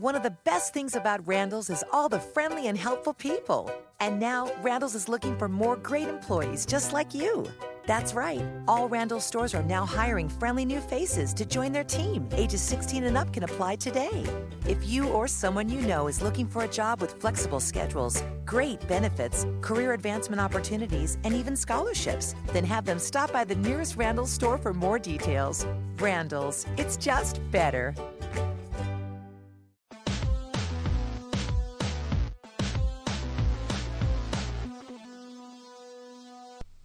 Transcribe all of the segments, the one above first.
One of the best things about Randall's is all the friendly and helpful people. And now, Randall's is looking for more great employees just like you. That's right. All Randall's stores are now hiring friendly new faces to join their team. Ages 16 and up can apply today. If you or someone you know is looking for a job with flexible schedules, great benefits, career advancement opportunities, and even scholarships, then have them stop by the nearest Randall's store for more details. Randall's, it's just better.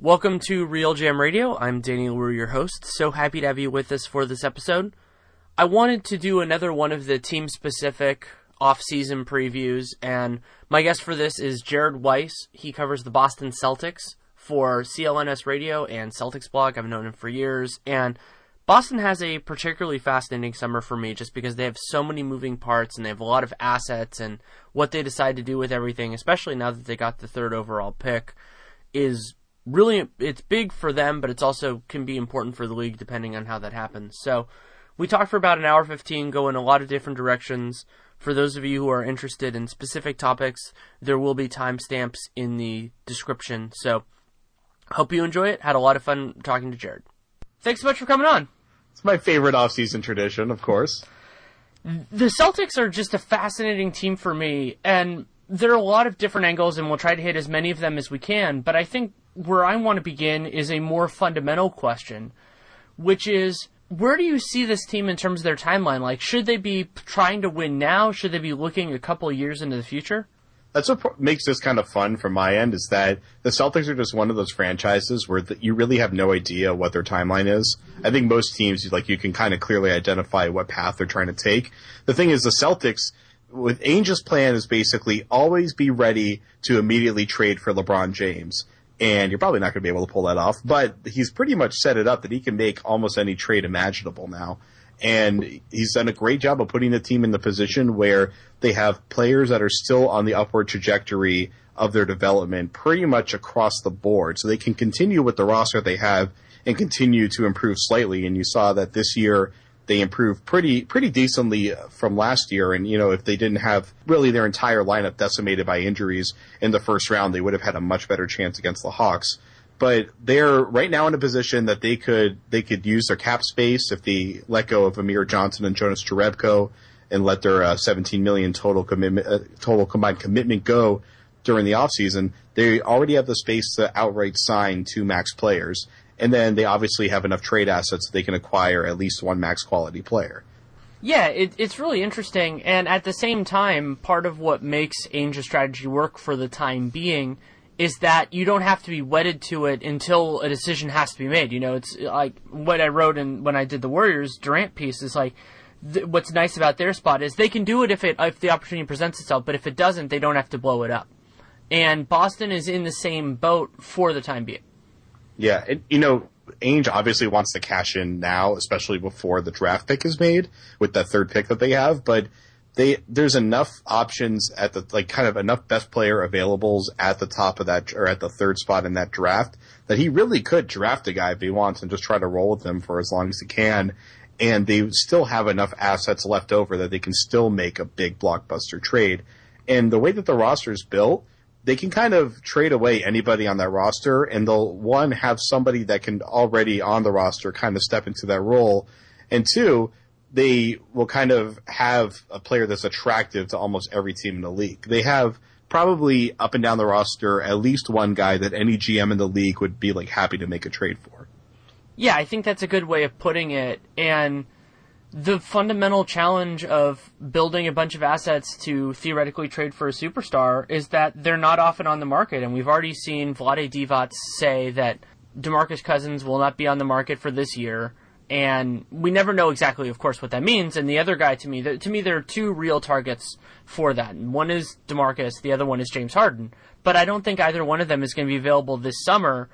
Welcome to RealGM Radio. I'm Danny Leroux, your host. So happy to have you with us for this episode. I wanted to do another one of the team specific off season previews, and my guest for this is Jared Weiss. He covers the Boston Celtics for CLNS Radio and Celtics blog. I've known him for years, and Boston has a particularly fascinating summer for me just because they have so many moving parts and they have a lot of assets and what they decide to do with everything, especially now that they got the third overall pick, is really it's big for them, but it's also can be important for the league depending on how that happens. So we talked for about an hour 15, go in a lot of different directions. For those of you who are interested in specific topics, there will be timestamps in the description. So hope you enjoy it. Had a lot of fun talking to Jared. Thanks so much for coming on. It's my favorite off-season tradition, of course. The Celtics are just a fascinating team for me, and there are a lot of different angles, and we'll try to hit as many of them as we can. But I think where I want to begin is a more fundamental question, which is where do you see this team in terms of their timeline? Like, should they be trying to win now? Should they be looking a couple of years into the future? that's what makes this kind of fun from my end is that the Celtics are just one of those franchises where the, you really have no idea what their timeline is. I think most teams, like you can kind of clearly identify what path they're trying to take. The thing is, the Celtics with Ainge's plan is basically always be ready to immediately trade for LeBron James. And you're probably not going to be able to pull that off, but he's pretty much set it up that he can make almost any trade imaginable now. And he's done a great job of putting the team in the position where they have players that are still on the upward trajectory of their development pretty much across the board. So they can continue with the roster they have and continue to improve slightly. And you saw that this year they improved pretty pretty decently from last year. And you know, if they didn't have really their entire lineup decimated by injuries in the first round, they would have had a much better chance against the Hawks but they're right now in a position that they could they could use their cap space if they let go of Amir Johnson and Jonas Jerebko and let their uh, 17 million total commitment uh, total combined commitment go during the offseason. They already have the space to outright sign two max players, and then they obviously have enough trade assets that they can acquire at least one max quality player. Yeah, it, it's really interesting, and at the same time, part of what makes Ainge's strategy work for the time being is that you don't have to be wedded to it until a decision has to be made. You know, it's like what I wrote in when I did the Warriors Durant piece is like th- what's nice about their spot is they can do it if it if the opportunity presents itself, but if it doesn't, they don't have to blow it up. And Boston is in the same boat for the time being. Yeah, it, you know, Ainge obviously wants to cash in now, especially before the draft pick is made with that third pick that they have, but they there's enough options at the like kind of enough best player availables at the top of that or at the third spot in that draft that he really could draft a guy if he wants and just try to roll with them for as long as he can. And they still have enough assets left over that they can still make a big blockbuster trade. And the way that the roster is built, they can kind of trade away anybody on that roster and they'll one have somebody that can already on the roster kind of step into that role. And two, they will kind of have a player that's attractive to almost every team in the league. They have probably up and down the roster at least one guy that any GM in the league would be like happy to make a trade for. Yeah, I think that's a good way of putting it. And the fundamental challenge of building a bunch of assets to theoretically trade for a superstar is that they're not often on the market. And we've already seen Vlade Divac say that DeMarcus Cousins will not be on the market for this year and we never know exactly, of course, what that means. And the other guy, to me, to me, there are two real targets for that. One is Demarcus, the other one is James Harden. But I don't think either one of them is going to be available this summer.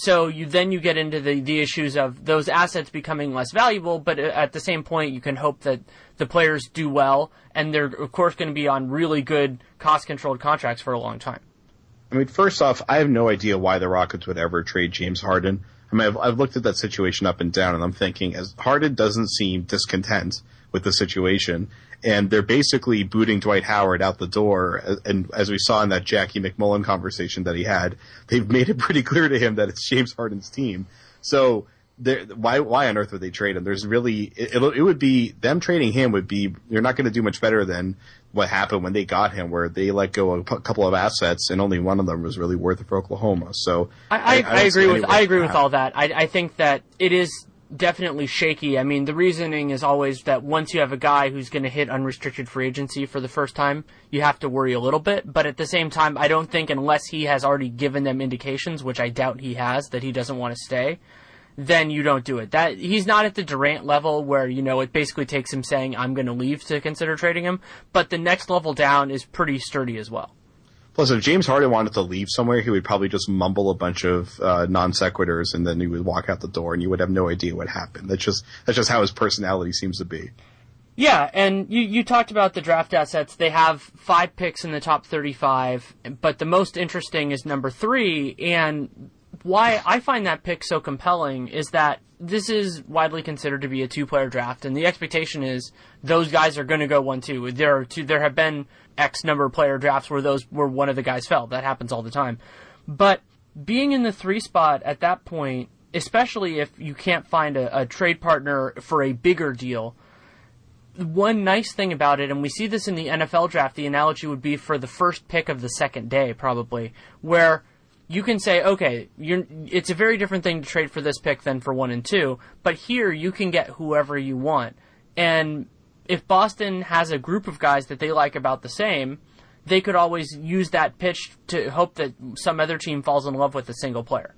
So you then you get into the the issues of those assets becoming less valuable. But uh, at the same point, you can hope that the players do well, and they're of course going to be on really good cost controlled contracts for a long time. I mean, first off, I have no idea why the Rockets would ever trade James Harden. I mean, I've, I've looked at that situation up and down, and I'm thinking, as Harden doesn't seem discontent with the situation. And they're basically booting Dwight Howard out the door. And as we saw in that Jackie MacMullan conversation that he had, they've made it pretty clear to him that it's James Harden's team. So why why on earth would they trade him? There's really it, it would be them trading him would be you're not going to do much better than what happened when they got him, where they let go a p- couple of assets and only one of them was really worth it for Oklahoma. So I, I, I, I agree with I agree with all that. I, I think that it is definitely shaky. I mean, the reasoning is always that once you have a guy who's going to hit unrestricted free agency for the first time, you have to worry a little bit. But at the same time, I don't think unless he has already given them indications, which I doubt he has, that he doesn't want to stay then you don't do it. That he's not at the Durant level where you know it basically takes him saying I'm going to leave to consider trading him, but the next level down is pretty sturdy as well. Plus, if James Harden wanted to leave somewhere, he would probably just mumble a bunch of uh, non sequiturs, and then he would walk out the door, and you would have no idea what happened. That's just that's just how his personality seems to be. Yeah, and you, you talked about the draft assets. They have five picks in the top 35, but the most interesting is number three, and why I find that pick so compelling is that this is widely considered to be a two-player draft, and the expectation is those guys are going to go one-two. There are two. There have been X number of player drafts where those where one of the guys fell. That happens all the time. But being in the three spot at that point, especially if you can't find a, a trade partner for a bigger deal, one nice thing about it, and we see this in the NFL draft, the analogy would be for the first pick of the second day, probably, where you can say, okay, it's a very different thing to trade for this pick than for one and two, but here you can get whoever you want. And if Boston has a group of guys that they like about the same, they could always use that pitch to hope that some other team falls in love with a single player.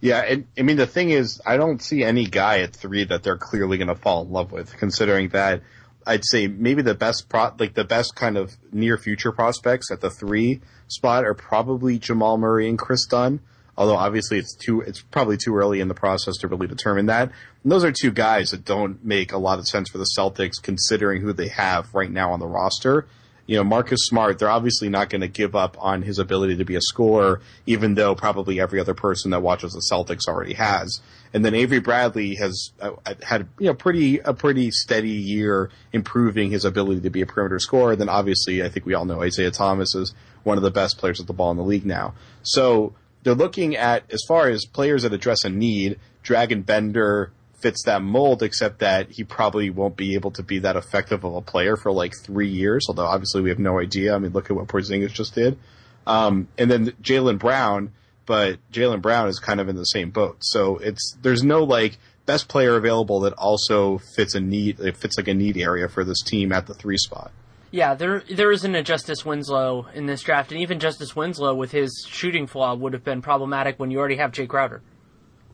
Yeah, and I mean the thing is, I don't see any guy at three that they're clearly going to fall in love with, considering that I'd say maybe the best pro, like the best kind of near future prospects at the three spot are probably Jamal Murray and Kris Dunn. Although obviously it's too, it's probably too early in the process to really determine that. And those are two guys that don't make a lot of sense for the Celtics considering who they have right now on the roster. You know, Marcus Smart, they're obviously not going to give up on his ability to be a scorer, even though probably every other person that watches the Celtics already has. And then Avery Bradley has uh, had you know pretty a pretty steady year improving his ability to be a perimeter scorer. Then obviously I think we all know Isaiah Thomas is one of the best players at the ball in the league now. So they're looking at as far as players that address a need. Dragan Bender fits that mold, except that he probably won't be able to be that effective of a player for like three years. Although obviously we have no idea. I mean, look at what Porzingis just did. Um, and then Jaylen Brown but Jaylen Brown is kind of in the same boat. So it's there's no like best player available that also fits a need it fits like a need area for this team at the three spot. Yeah, there there isn't a Justice Winslow in this draft, and even Justice Winslow with his shooting flaw would have been problematic when you already have Jae Crowder.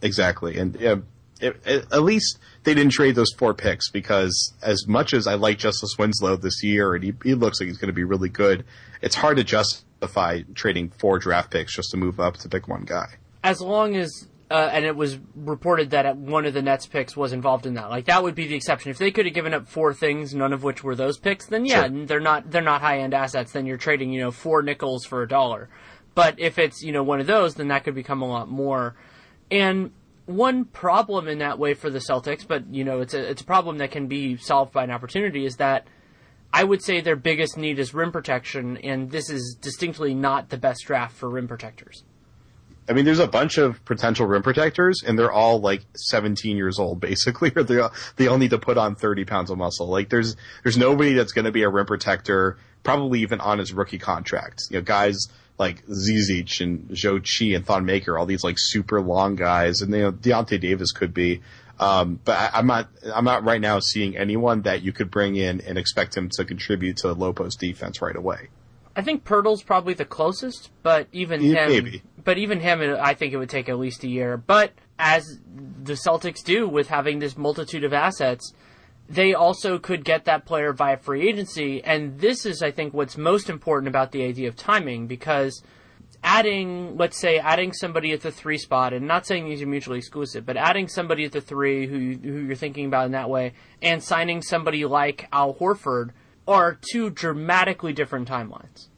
Exactly, and yeah, it, at least they didn't trade those four picks because as much as I like Justice Winslow this year, and he, he looks like he's going to be really good, it's hard to justify trading four draft picks just to move up to pick one guy. As long as uh, and it was reported that one of the Nets picks was involved in that. Like that would be the exception. If they could have given up four things, none of which were those picks, then yeah, sure. they're not they're not high end assets. Then you're trading you know four nickels for a dollar. But if it's you know one of those, then that could become a lot more. And one problem in that way for the Celtics, but you know it's a it's a problem that can be solved by an opportunity, is that I would say their biggest need is rim protection, and this is distinctly not the best draft for rim protectors. I mean, there's a bunch of potential rim protectors, and they're all like 17 years old, basically, or they they all need to put on 30 pounds of muscle. Like, there's there's nobody that's going to be a rim protector, probably even on his rookie contract. You know, guys like Zizic and Zhou Qi and Thon Maker, all these like super long guys, and you know, Deyonta Davis could be. Um, but I, am not I'm not right now seeing anyone that you could bring in and expect him to contribute to the low post defense right away. I think Poeltl's probably the closest, but even yeah, him, maybe. but even him, I think it would take at least a year. But as the Celtics do with having this multitude of assets, they also could get that player via free agency. And this is, I think, what's most important about the idea of timing because adding, let's say, adding somebody at the three spot, and not saying these are mutually exclusive, but adding somebody at the three who who you're thinking about in that way, and signing somebody like Al Horford are two dramatically different timelines.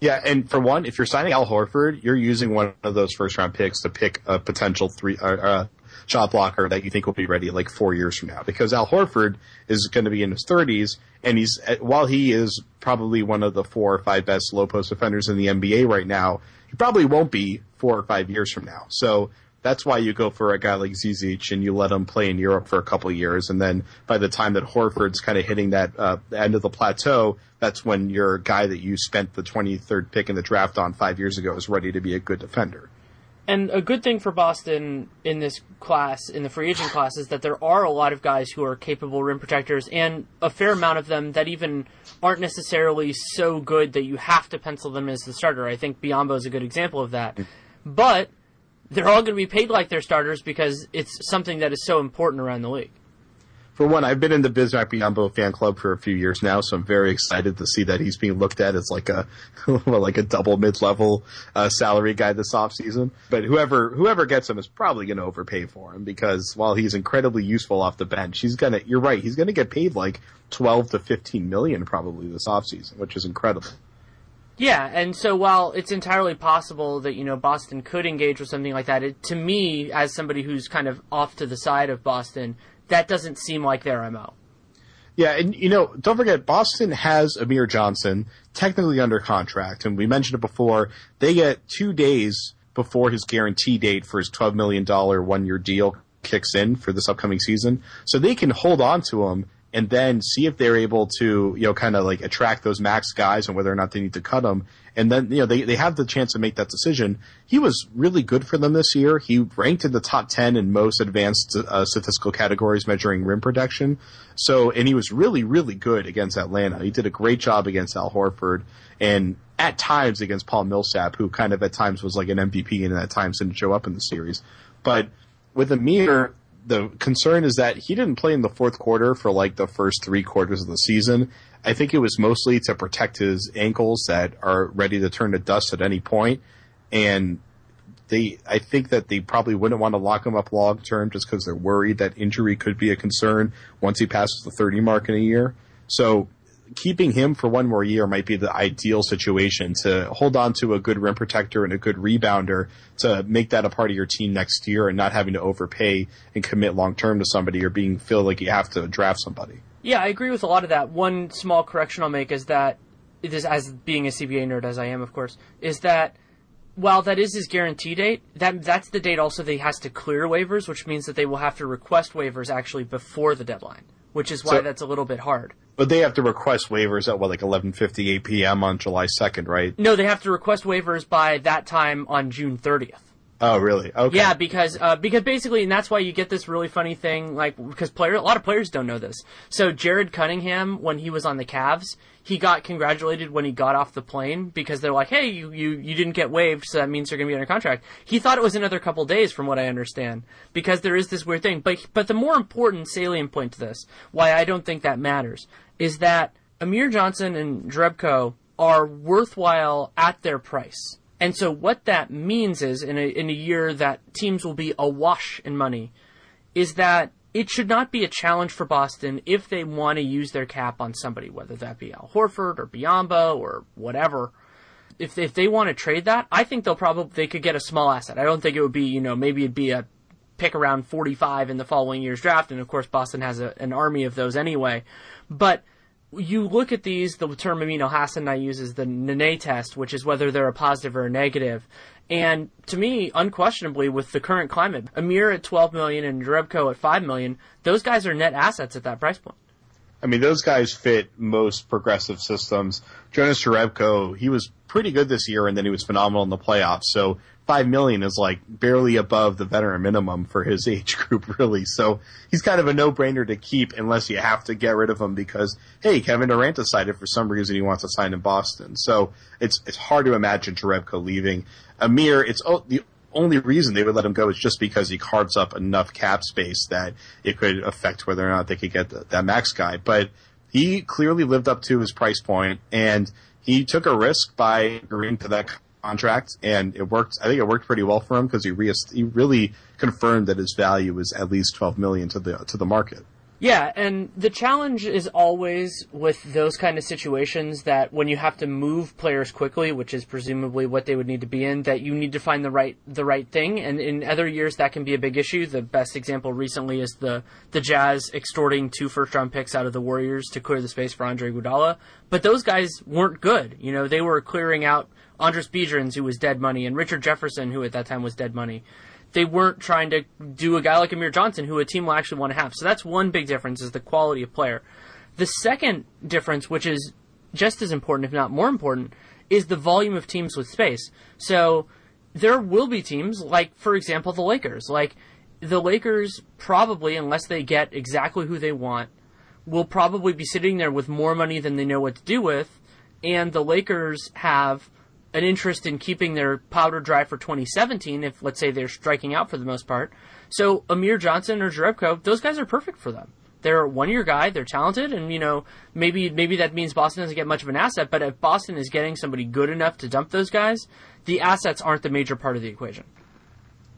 Yeah, and for one, if you're signing Al Horford, you're using one of those first round picks to pick a potential three, uh, uh, shot blocker that you think will be ready like four years from now. Because Al Horford is going to be in his 30s, and he's while he is probably one of the four or five best low post defenders in the NBA right now, he probably won't be four or five years from now. So that's why you go for a guy like Zizic and you let him play in Europe for a couple years, and then by the time that Horford's kind of hitting that uh, end of the plateau, that's when your guy that you spent the 23rd pick in the draft on five years ago is ready to be a good defender. And a good thing for Boston in this class, in the free agent class, is that there are a lot of guys who are capable rim protectors, and a fair amount of them that even aren't necessarily so good that you have to pencil them as the starter. I think Biyombo is a good example of that. But they're all going to be paid like they're starters because it's something that is so important around the league. For one, I've been in the Bismack Biyombo fan club for a few years now, so I'm very excited to see that he's being looked at as like a like a double mid-level uh, salary guy this offseason. But whoever whoever gets him is probably going to overpay for him because while he's incredibly useful off the bench, he's gonna you're right, he's going to get paid like 12 to 15 million probably this offseason, which is incredible. Yeah, and so while it's entirely possible that you know Boston could engage with something like that, it, to me, as somebody who's kind of off to the side of Boston, that doesn't seem like their mo. Yeah, and you know, don't forget, Boston has Amir Johnson technically under contract, and we mentioned it before. They get two days before his guarantee date for his twelve million dollar one year deal kicks in for this upcoming season, so they can hold on to him and then see if they're able to, you know, kind of like attract those max guys and whether or not they need to cut them. And then, you know, they, they have the chance to make that decision. He was really good for them this year. He ranked in the top 10 in most advanced uh, statistical categories measuring rim protection. So, and he was really, really good against Atlanta. He did a great job against Al Horford and at times against Paul Millsap, who kind of at times was like an MVP and at times didn't show up in the series. But with Amir, the concern is that he didn't play in the fourth quarter for like the first three quarters of the season. I think it was mostly to protect his ankles that are ready to turn to dust at any point. And they, I think that they probably wouldn't want to lock him up long term just because they're worried that injury could be a concern once he passes the 30 mark in a year. So keeping him for one more year might be the ideal situation to hold on to a good rim protector and a good rebounder to make that a part of your team next year and not having to overpay and commit long term to somebody or being feel like you have to draft somebody. Yeah, I agree with a lot of that. One small correction I'll make is that is as being a CBA nerd as I am, of course, is that while that is his guarantee date, that that's the date also that he has to clear waivers, which means that they will have to request waivers actually before the deadline, which is why so, that's a little bit hard. But they have to request waivers at what, like 11:58 p.m. on July 2nd, right? No, they have to request waivers by that time on June 30th. Oh, really? Okay. Yeah, because uh, because basically, and that's why you get this really funny thing, like because player a lot of players don't know this. So Jared Cunningham, when he was on the Cavs, he got congratulated when he got off the plane because they're like, "Hey, you you, you didn't get waived, so that means you're going to be under contract." He thought it was another couple days, from what I understand, because there is this weird thing. But but the more important salient point to this, why I don't think that matters, is that Amir Johnson and Drebko are worthwhile at their price. And so what that means is in a, in a year that teams will be awash in money is that it should not be a challenge for Boston if they want to use their cap on somebody, whether that be Al Horford or Biyombo or whatever. If if they want to trade that, I think they'll probably they could get a small asset. I don't think it would be you know maybe it'd be a pick around 45 in the following year's draft, and of course Boston has a, an army of those anyway. But you look at these, the term Amin Elhassan and I use is the Nene test, which is whether they're a positive or a negative. And to me, unquestionably, with the current climate, Amir at 12 million and Jerebko at 5 million, those guys are net assets at that price point. I mean, those guys fit most progressive systems. Jonas Jerebko, he was pretty good this year, and then he was phenomenal in the playoffs. So five million is like barely above the veteran minimum for his age group, really. So he's kind of a no-brainer to keep unless you have to get rid of him because hey, Kevin Durant decided for some reason he wants to sign in Boston. So it's it's hard to imagine Jerebko leaving. Amir, it's oh, the only reason they would let him go is just because he carves up enough cap space that it could affect whether or not they could get the, that max guy. But he clearly lived up to his price point and he took a risk by agreeing to that contract, and it worked. I think it worked pretty well for him because he re- he really confirmed that his value was at least twelve million to the to the market. Yeah, and the challenge is always with those kind of situations that when you have to move players quickly, which is presumably what they would need to be in, that you need to find the right the right thing. And in other years, that can be a big issue. The best example recently is the the Jazz extorting two first round picks out of the Warriors to clear the space for Andre Iguodala. But those guys weren't good. You know, they were clearing out Andris Biedrins, who was dead money, and Richard Jefferson, who at that time was dead money they weren't trying to do a guy like Amir Johnson, who a team will actually want to have. So that's one big difference is the quality of player. The second difference, which is just as important, if not more important, is the volume of teams with space. So there will be teams like, for example, the Lakers. Like the Lakers probably, unless they get exactly who they want, will probably be sitting there with more money than they know what to do with. And the Lakers have an interest in keeping their powder dry for 2017 if, let's say, they're striking out for the most part. So Amir Johnson or Jerebko, those guys are perfect for them. They're a one-year guy. They're talented, and you know maybe maybe that means Boston doesn't get much of an asset. But if Boston is getting somebody good enough to dump those guys, the assets aren't the major part of the equation.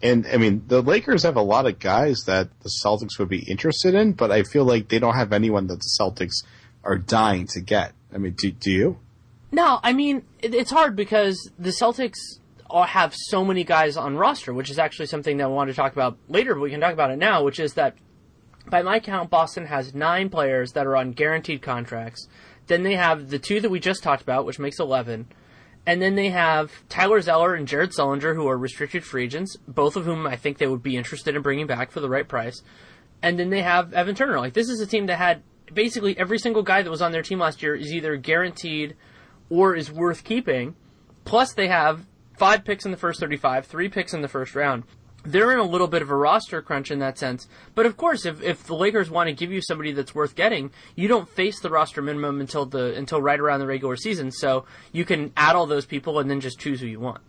And I mean, the Lakers have a lot of guys that the Celtics would be interested in, but I feel like they don't have anyone that the Celtics are dying to get. I mean, do, do you? No, I mean it, it's hard because the Celtics have so many guys on roster, which is actually something that I want to talk about later, but we can talk about it now, which is that by my count, Boston has nine players that are on guaranteed contracts. Then they have the two that we just talked about, which makes eleven. And then they have Tyler Zeller and Jared Sullinger, who are restricted free agents, both of whom I think they would be interested in bringing back for the right price. And then they have Evan Turner. Like, this is a team that had basically every single guy that was on their team last year is either guaranteed or is worth keeping. Plus, they have five picks in the first 35, three picks in the first round. They're in a little bit of a roster crunch in that sense. But of course, if, if the Lakers want to give you somebody that's worth getting, you don't face the roster minimum until the until right around the regular season. So you can add all those people and then just choose who you want.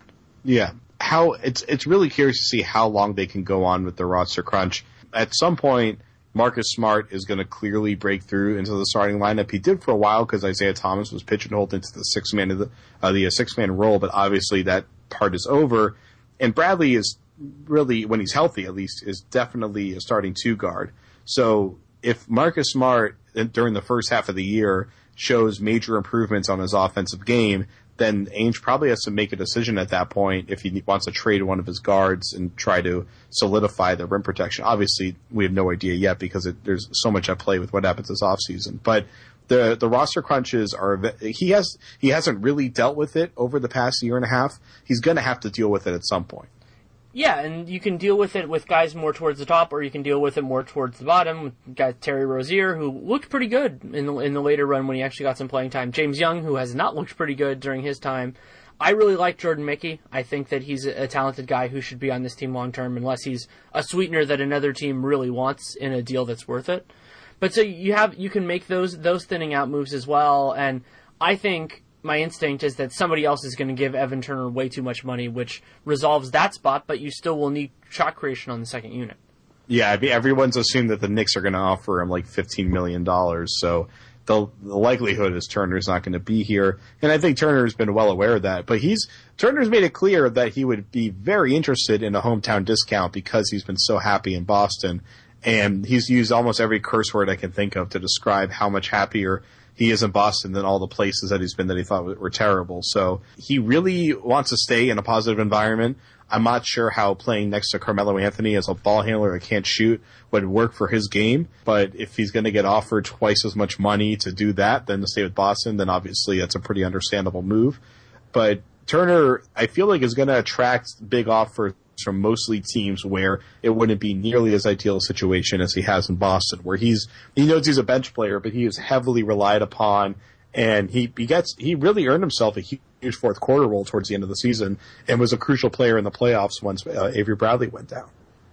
Yeah. How it's it's really curious to see how long they can go on with the roster crunch. At some point, Marcus Smart is going to clearly break through into the starting lineup. He did for a while because Isaiah Thomas was pigeonholed into the six man the uh, the uh, six man role, but obviously that part is over. And Bradley is really, when he's healthy at least, is definitely a starting two guard. So if Marcus Smart uh, during the first half of the year shows major improvements on his offensive game, then Ainge probably has to make a decision at that point if he wants to trade one of his guards and try to solidify the rim protection. Obviously, we have no idea yet because it, there's so much at play with what happens this offseason. But the the roster crunches are he has he hasn't really dealt with it over the past year and a half. He's going to have to deal with it at some point. Yeah, and you can deal with it with guys more towards the top, or you can deal with it more towards the bottom. Guys Terry Rozier, who looked pretty good in the in the later run when he actually got some playing time. James Young, who has not looked pretty good during his time. I really like Jordan Mickey. I think that he's a talented guy who should be on this team long term, unless he's a sweetener that another team really wants in a deal that's worth it. But so you have you can make those those thinning out moves as well, and I think my instinct is that somebody else is going to give Evan Turner way too much money, which resolves that spot, but you still will need shot creation on the second unit. Yeah, I mean, everyone's assumed that the Knicks are going to offer him like $15 million, so the, the likelihood is Turner's not going to be here. And I think Turner's been well aware of that, but he's, Turner's made it clear that he would be very interested in a hometown discount because he's been so happy in Boston. And he's used almost every curse word I can think of to describe how much happier he is in Boston than all the places that he's been that he thought were terrible. So he really wants to stay in a positive environment. I'm not sure how playing next to Carmelo Anthony as a ball handler that can't shoot would work for his game. But if he's going to get offered twice as much money to do that than to stay with Boston, then obviously that's a pretty understandable move. But Turner, I feel like is going to attract big offers from mostly teams where it wouldn't be nearly as ideal a situation as he has in Boston, where he's he knows he's a bench player, but he is heavily relied upon, and he he gets he really earned himself a huge fourth quarter role towards the end of the season, and was a crucial player in the playoffs once uh, Avery Bradley went down.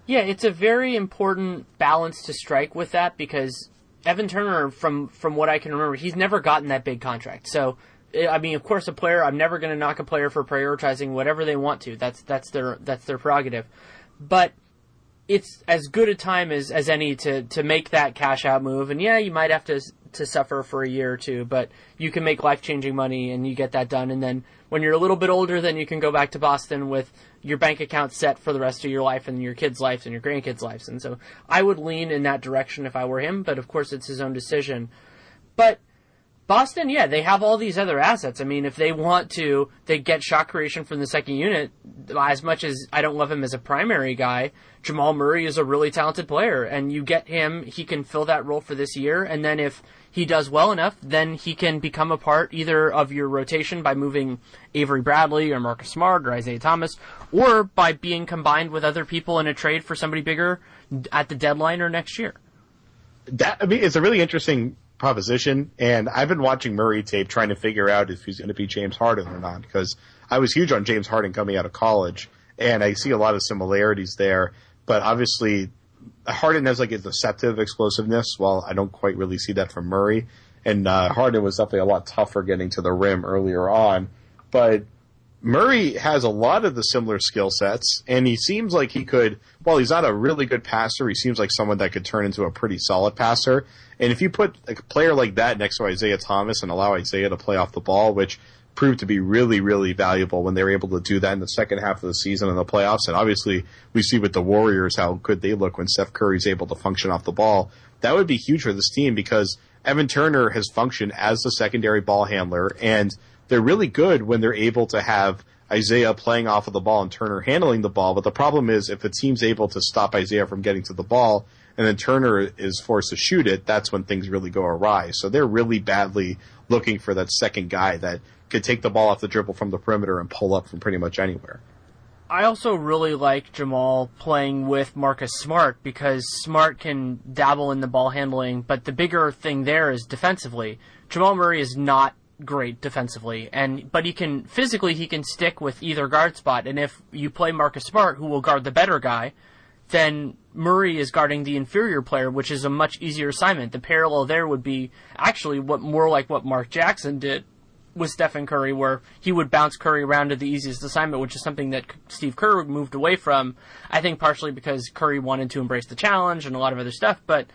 Yeah, it's a very important balance to strike with that because Evan Turner, from from what I can remember, he's never gotten that big contract. So I mean, of course, a player. I'm never going to knock a player for prioritizing whatever they want to. That's that's their that's their prerogative. But it's as good a time as, as any to, to make that cash out move. And yeah, you might have to to suffer for a year or two, but you can make life changing money and you get that done. And then when you're a little bit older, then you can go back to Boston with your bank account set for the rest of your life and your kids' lives and your grandkids' lives. And so I would lean in that direction if I were him, but of course it's his own decision. But Boston, yeah, they have all these other assets. I mean, if they want to, they get shot creation from the second unit. As much as I don't love him as a primary guy, Jamal Murray is a really talented player, and you get him, he can fill that role for this year. And then if he does well enough, then he can become a part either of your rotation by moving Avery Bradley or Marcus Smart or Isaiah Thomas, or by being combined with other people in a trade for somebody bigger at the deadline or next year. That I mean, it's a really interesting proposition. And I've been watching Murray tape trying to figure out if he's going to be James Harden or not because I was huge on James Harden coming out of college and I see a lot of similarities there. But obviously, Harden has like a deceptive explosiveness while I don't quite really see that from Murray. And uh, Harden was definitely a lot tougher getting to the rim earlier on. But Murray has a lot of the similar skill sets, and he seems like he could. While he's not a really good passer, he seems like someone that could turn into a pretty solid passer. And if you put a player like that next to Isaiah Thomas and allow Isaiah to play off the ball, which proved to be really, really valuable when they were able to do that in the second half of the season in the playoffs. And obviously, we see with the Warriors how good they look when Steph Curry's able to function off the ball. That would be huge for this team because Evan Turner has functioned as the secondary ball handler and they're really good when they're able to have Isaiah playing off of the ball and Turner handling the ball. But the problem is if the team's able to stop Isaiah from getting to the ball and then Turner is forced to shoot it, that's when things really go awry. So they're really badly looking for that second guy that could take the ball off the dribble from the perimeter and pull up from pretty much anywhere. I also really like Jamal playing with Marcus Smart because Smart can dabble in the ball handling, but the bigger thing there is defensively. Jamal Murray is not great defensively, and but he can physically he can stick with either guard spot. And if you play Marcus Smart, who will guard the better guy, then Murray is guarding the inferior player, which is a much easier assignment. The parallel there would be actually what more like what Mark Jackson did with Stephen Curry, where he would bounce Curry around to the easiest assignment, which is something that Steve Kerr moved away from. I think partially because Curry wanted to embrace the challenge and a lot of other stuff, but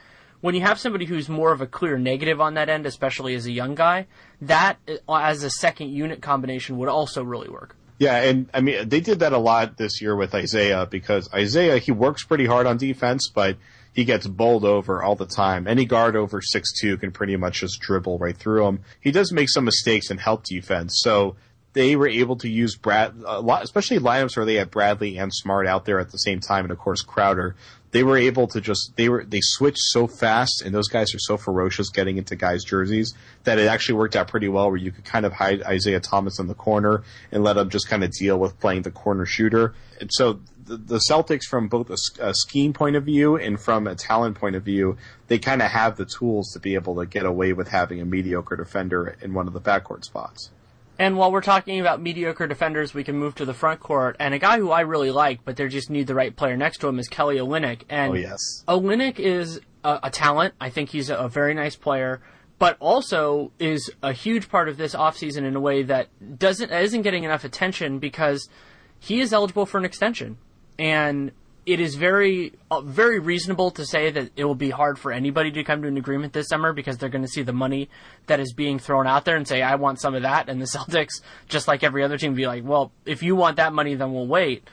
when you have somebody who's more of a clear negative on that end, especially as a young guy, that uh, as a second unit combination would also really work. Yeah, and I mean they did that a lot this year with Isaiah because Isaiah he works pretty hard on defense, but he gets bowled over all the time. Any guard over six two can pretty much just dribble right through him. He does make some mistakes and help defense, so they were able to use Brad a lot, especially lineups where they had Bradley and Smart out there at the same time, and of course Crowder they were able to just they were they switched so fast and those guys are so ferocious getting into guys jerseys that it actually worked out pretty well where you could kind of hide Isaiah Thomas in the corner and let him just kind of deal with playing the corner shooter and so the, the Celtics from both a, a, scheme point of view and from a talent point of view they kind of have the tools to be able to get away with having a mediocre defender in one of the backcourt spots. And while we're talking about mediocre defenders, we can move to the front court. And a guy who I really like, but they just need the right player next to him, is Kelly Olynyk. And oh, yes. Olynyk is a, a talent. I think he's a, a, very nice player, but also is a huge part of this offseason in a way that doesn't isn't getting enough attention because he is eligible for an extension. And it is very uh, very reasonable to say that it will be hard for anybody to come to an agreement this summer because they're going to see the money that is being thrown out there and say I want some of that. And the Celtics just like every other team be like well if you want that money then we'll wait.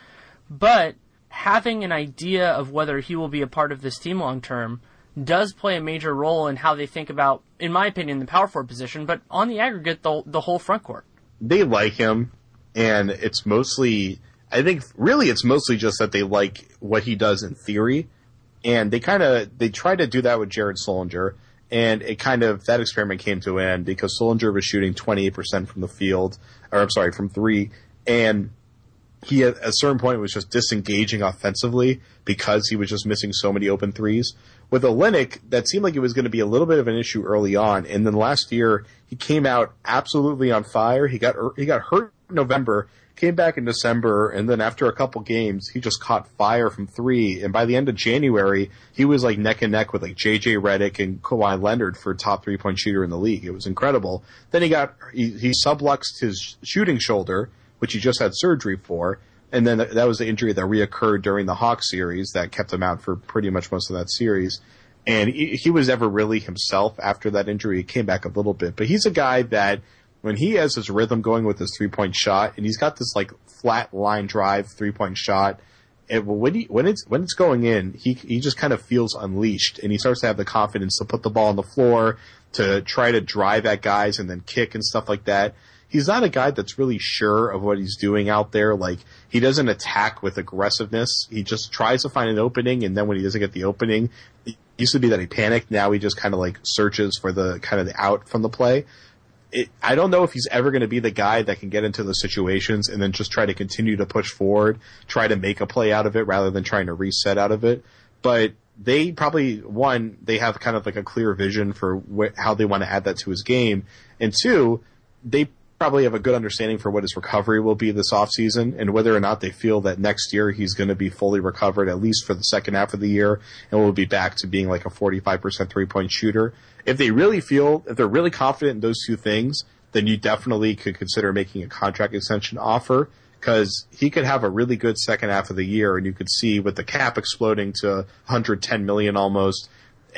But having an idea of whether he will be a part of this team long term does play a major role in how they think about in my opinion the power forward position but on the aggregate the the whole front court. They like him and it's mostly I think really it's mostly just that they like what he does in theory, and they kind of they tried to do that with Jared Sullinger, and it kind of that experiment came to an end because Sullinger was shooting 28% from the field, or I'm sorry, from three, and he at a certain point was just disengaging offensively because he was just missing so many open threes. With Olynyk, that seemed like it was going to be a little bit of an issue early on, and then last year he came out absolutely on fire. He got he got hurt in November came back in December, and then after a couple games, he just caught fire from three. And by the end of January, he was like neck and neck with like JJ Redick and Kawhi Leonard for top three point shooter in the league. It was incredible. Then he got he, he subluxed his shooting shoulder, which he just had surgery for. And then that was the injury that reoccurred during the Hawks series that kept him out for pretty much most of that series. And he, he was never really himself after that injury. He came back a little bit, but he's a guy that when he has his rhythm going with his three point shot, and he's got this like flat line drive three point shot. And when he when it's when it's going in, he he just kind of feels unleashed, and he starts to have the confidence to put the ball on the floor, to try to drive at guys and then kick and stuff like that. He's not a guy that's really sure of what he's doing out there. Like he doesn't attack with aggressiveness. He just tries to find an opening, and then when he doesn't get the opening, it used to be that he panicked. Now he just kind of like searches for the kind of the out from the play it, I don't know if he's ever going to be the guy that can get into those situations and then just try to continue to push forward, try to make a play out of it rather than trying to reset out of it. But they probably one they have kind of like a clear vision for wh- how they want to add that to his game, and two they probably have a good understanding for what his recovery will be this offseason and whether or not they feel that next year he's going to be fully recovered at least for the second half of the year and will be back to being like a 45% three point shooter. If they really feel, if they're really confident in those two things, then you definitely could consider making a contract extension offer because he could have a really good second half of the year and you could see with the cap exploding to 110 million almost,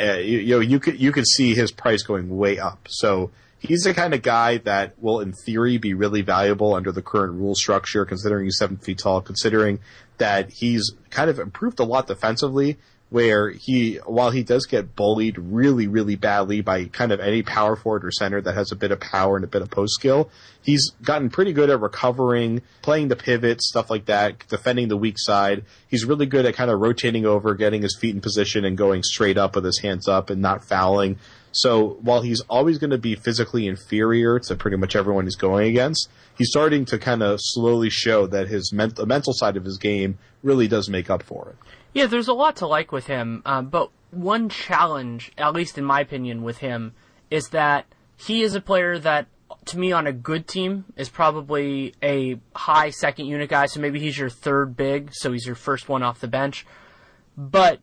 uh, you, you know, you could, you could see his price going way up. So, he's the kind of guy that will, in theory, be really valuable under the current rule structure, considering he's seven feet tall, considering that he's kind of improved a lot defensively, where he, while he does get bullied really, really badly by kind of any power forward or center that has a bit of power and a bit of post skill, he's gotten pretty good at recovering, playing the pivot, stuff like that, defending the weak side. He's really good at kind of rotating over, getting his feet in position and going straight up with his hands up and not fouling. So while he's always going to be physically inferior to pretty much everyone he's going against, he's starting to kind of slowly show that his the mental side of his game really does make up for it. Yeah, there's a lot to like with him, um, but one challenge, at least in my opinion, with him is that he is a player that, to me, on a good team, is probably a high second unit guy. So maybe he's your third big, so he's your first one off the bench. But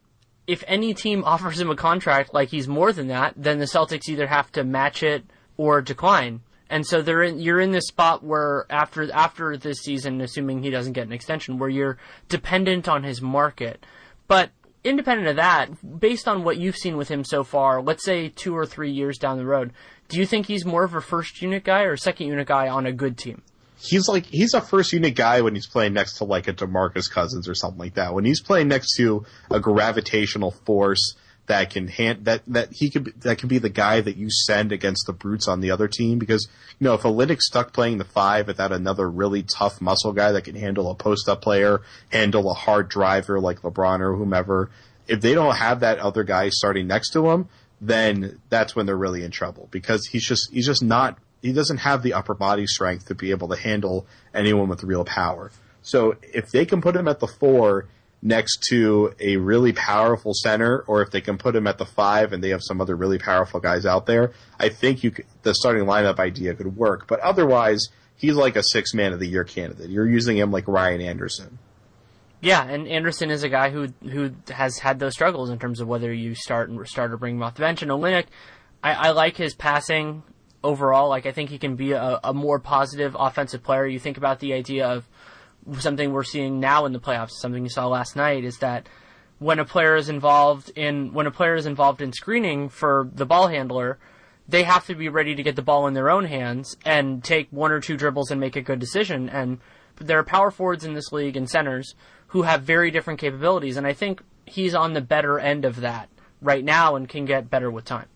if any team offers him a contract like he's more than that, then the Celtics either have to match it or decline. And so they're in, you're in this spot where after after this season, assuming he doesn't get an extension, where you're dependent on his market. But independent of that, based on what you've seen with him so far, let's say two or three years down the road, do you think he's more of a first unit guy or second unit guy on a good team? He's like he's a first unit guy when he's playing next to like a DeMarcus Cousins or something like that. When he's playing next to a gravitational force that can hand that that he could that can be the guy that you send against the brutes on the other team because you know if Olynyk's stuck playing the five without another really tough muscle guy that can handle a post up player, handle a hard driver like LeBron or whomever, if they don't have that other guy starting next to him, then that's when they're really in trouble because he's just he's just not he doesn't have the upper body strength to be able to handle anyone with real power. So if they can put him at the four next to a really powerful center, or if they can put him at the five and they have some other really powerful guys out there, I think you could, the starting lineup idea could work. But otherwise, he's like a six man of the year candidate. You're using him like Ryan Anderson. Yeah, and Anderson is a guy who who has had those struggles in terms of whether you start and start or bring him off the bench. And Olynyk, I, I like his passing overall. Like I think he can be a, a more positive offensive player. You think about the idea of something we're seeing now in the playoffs, something you saw last night, is that when a player is involved in when a player is involved in screening for the ball handler, they have to be ready to get the ball in their own hands and take one or two dribbles and make a good decision. And there are power forwards in this league and centers who have very different capabilities, and I think he's on the better end of that right now and can get better with time.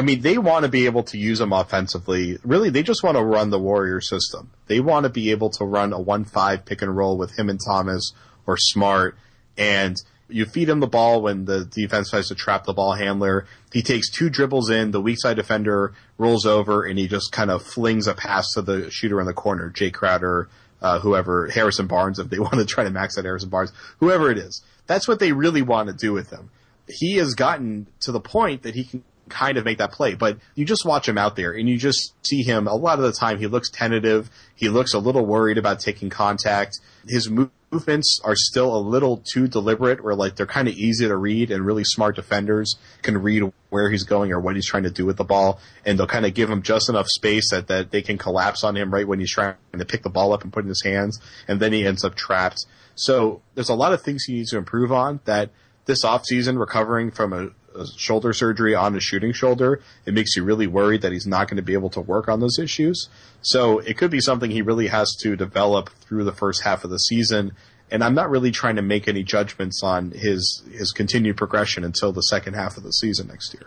I mean, they want to be able to use him offensively. Really, they just want to run the Warrior system. They want to be able to run a 1-5 pick and roll with him and Thomas or Smart. And you feed him the ball when the defense tries to trap the ball handler. He takes two dribbles in, the weak side defender rolls over, and he just kind of flings a pass to the shooter in the corner, Jae Crowder, uh, whoever, Harrison Barnes, if they want to try to max out Harrison Barnes, whoever it is. That's what they really want to do with him. He has gotten to the point that he can kind of make that play. But you just watch him out there and you just see him a lot of the time. He looks tentative. He looks a little worried about taking contact. His movements are still a little too deliberate where like they're kind of easy to read and really smart defenders can read where he's going or what he's trying to do with the ball. And they'll kind of give him just enough space that, that they can collapse on him right when he's trying to pick the ball up and put in his hands. And then he ends up trapped. So there's a lot of things he needs to improve on that this offseason recovering from a shoulder surgery on his shooting shoulder. It makes you really worried that he's not going to be able to work on those issues. So it could be something he really has to develop through the first half of the season. And I'm not really trying to make any judgments on his his continued progression until the second half of the season next year.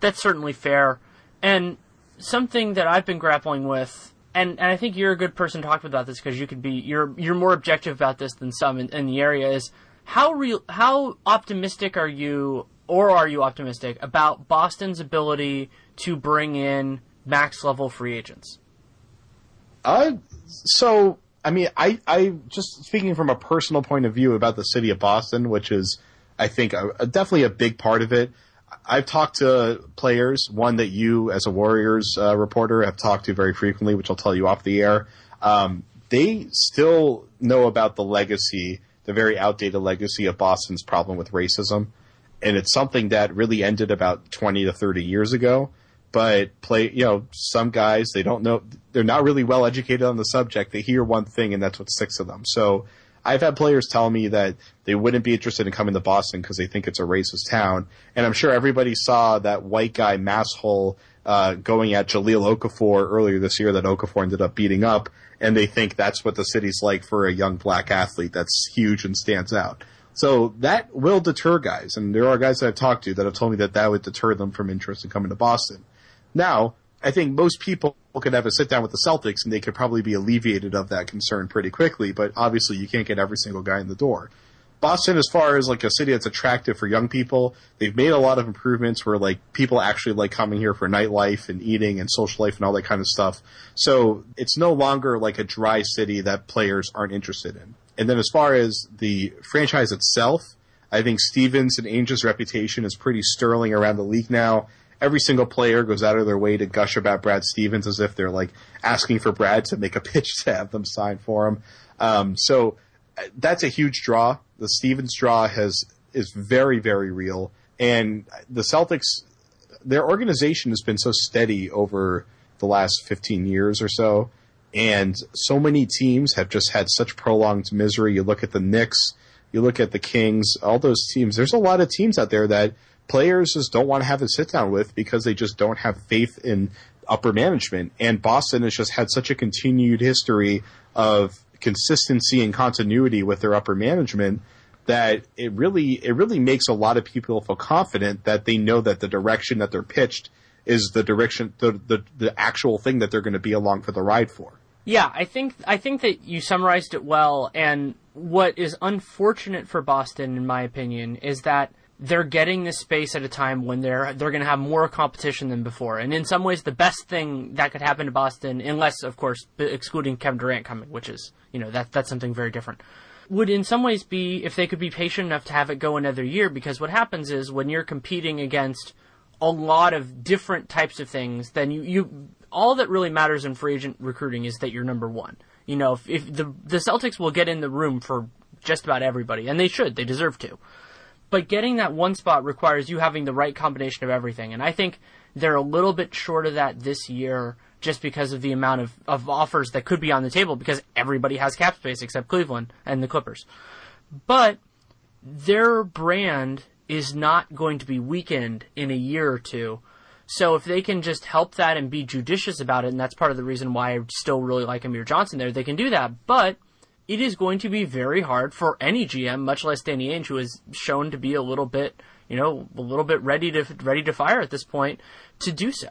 That's certainly fair. And something that I've been grappling with and, and I think you're a good person to talk about this because you could be you're you're more objective about this than some in, in the area. Is how real how optimistic are you, or are you optimistic about Boston's ability to bring in max level free agents? Uh, so I mean, I I just speaking from a personal point of view about the city of Boston, which is I think a, a, definitely a big part of it. I've talked to players, one that you, as a Warriors uh, reporter, have talked to very frequently, which I'll tell you off the air. Um, they still know about the legacy, the very outdated legacy of Boston's problem with racism, and it's something that really ended about twenty to thirty years ago. But play, you know, some guys they don't know, they're not really well educated on the subject. They hear one thing, and that's what sticks to them. So I've had players tell me that they wouldn't be interested in coming to Boston because they think it's a racist town. And I'm sure everybody saw that white guy masshole uh, going at Jahlil Okafor earlier this year that Okafor ended up beating up, and they think that's what the city's like for a young black athlete that's huge and stands out. So that will deter guys, and there are guys that I've talked to that have told me that that would deter them from interest in coming to Boston. Now, I think most people could have a sit down with the Celtics and they could probably be alleviated of that concern pretty quickly, but obviously you can't get every single guy in the door. Boston, as far as like a city that's attractive for young people, they've made a lot of improvements where like people actually like coming here for nightlife and eating and social life and all that kind of stuff. So it's no longer like a dry city that players aren't interested in. And then as far as the franchise itself, I think Stevens and Ainge's reputation is pretty sterling around the league now every single player goes out of their way to gush about Brad Stevens as if they're like asking for Brad to make a pitch to have them sign for him. Um, so uh, that's a huge draw. The Stevens draw has is very very real, and the Celtics, their organization has been so steady over the last 15 years or so, and so many teams have just had such prolonged misery. You look at the Knicks, you look at the Kings, all those teams. There's a lot of teams out there that players just don't want to have a sit down with because they just don't have faith in upper management. And Boston has just had such a continued history of consistency and continuity with their upper management that it really it really makes a lot of people feel confident that they know that the direction that they're pitched is the direction the the, the actual thing that they're going to be along for the ride for. Yeah, I think I think that you summarized it well and what is unfortunate for Boston in my opinion is that they're getting this space at a time when they're they're going to have more competition than before. And in some ways, the best thing that could happen to Boston, unless of course excluding Kevin Durant coming, which is you know that that's something very different, would in some ways be if they could be patient enough to have it go another year. Because what happens is when you're competing against a lot of different types of things, then you you all that really matters in free agent recruiting is that you're number one. You know, if, if the the Celtics will get in the room for just about everybody, and they should, they deserve to. But getting that one spot requires you having the right combination of everything. And I think they're a little bit short of that this year just because of the amount of, of offers that could be on the table because everybody has cap space except Cleveland and the Clippers. But their brand is not going to be weakened in a year or two. So if they can just help that and be judicious about it, and that's part of the reason why I still really like Amir Johnson there, they can do that. But it is going to be very hard for any GM, much less Danny Ainge, who has shown to be a little bit, you know, a little bit ready to ready to fire at this point, to do so.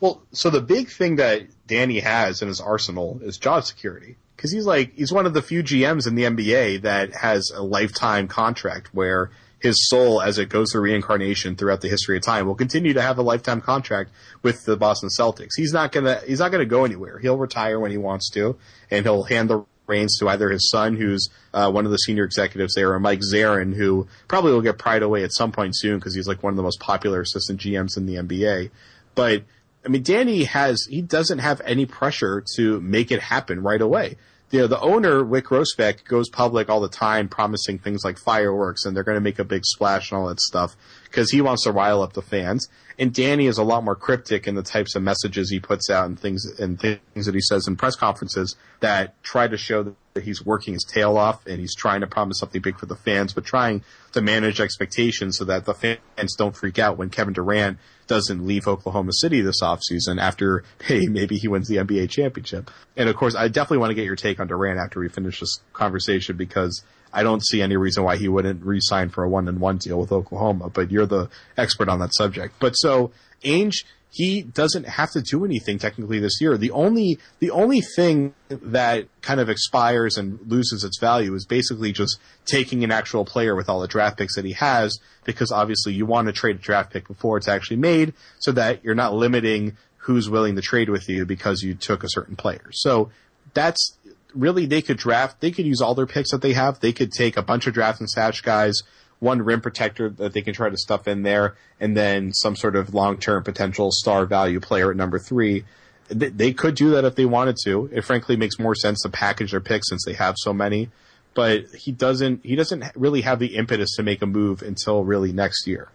Well, so the big thing that Danny has in his arsenal is job security because he's like he's one of the few GMs in the NBA that has a lifetime contract where his soul, as it goes through reincarnation throughout the history of time, will continue to have a lifetime contract with the Boston Celtics. He's not gonna he's not gonna go anywhere. He'll retire when he wants to, and he'll hand the reins to either his son, who's uh, one of the senior executives there, or Mike Zarren, who probably will get pried away at some point soon because he's like one of the most popular assistant GMs in the NBA. But I mean, Danny has he doesn't have any pressure to make it happen right away. Know, the owner, Wyc Grousbeck, goes public all the time promising things like fireworks and they're going to make a big splash and all that stuff because he wants to rile up the fans. And Danny is a lot more cryptic in the types of messages he puts out and things and things that he says in press conferences that try to show he's working his tail off and he's trying to promise something big for the fans, but trying to manage expectations so that the fans don't freak out when Kevin Durant doesn't leave Oklahoma City this offseason after, hey, maybe he wins the NBA championship. And of course, I definitely want to get your take on Durant after we finish this conversation because I don't see any reason why he wouldn't re-sign for a one and one deal with Oklahoma, but you're the expert on that subject. But so, Ainge, he doesn't have to do anything technically this year. The only the only thing that kind of expires and loses its value is basically just taking an actual player with all the draft picks that he has, because obviously you want to trade a draft pick before it's actually made, so that you're not limiting who's willing to trade with you because you took a certain player. So that's really they could draft they could use all their picks that they have. They could take a bunch of draft and stash guys one rim protector that they can try to stuff in there, and then some sort of long-term potential star value player at number three. They could do that if they wanted to. It frankly makes more sense to package their picks since they have so many. But he doesn't. He doesn't really have the impetus to make a move until really next year.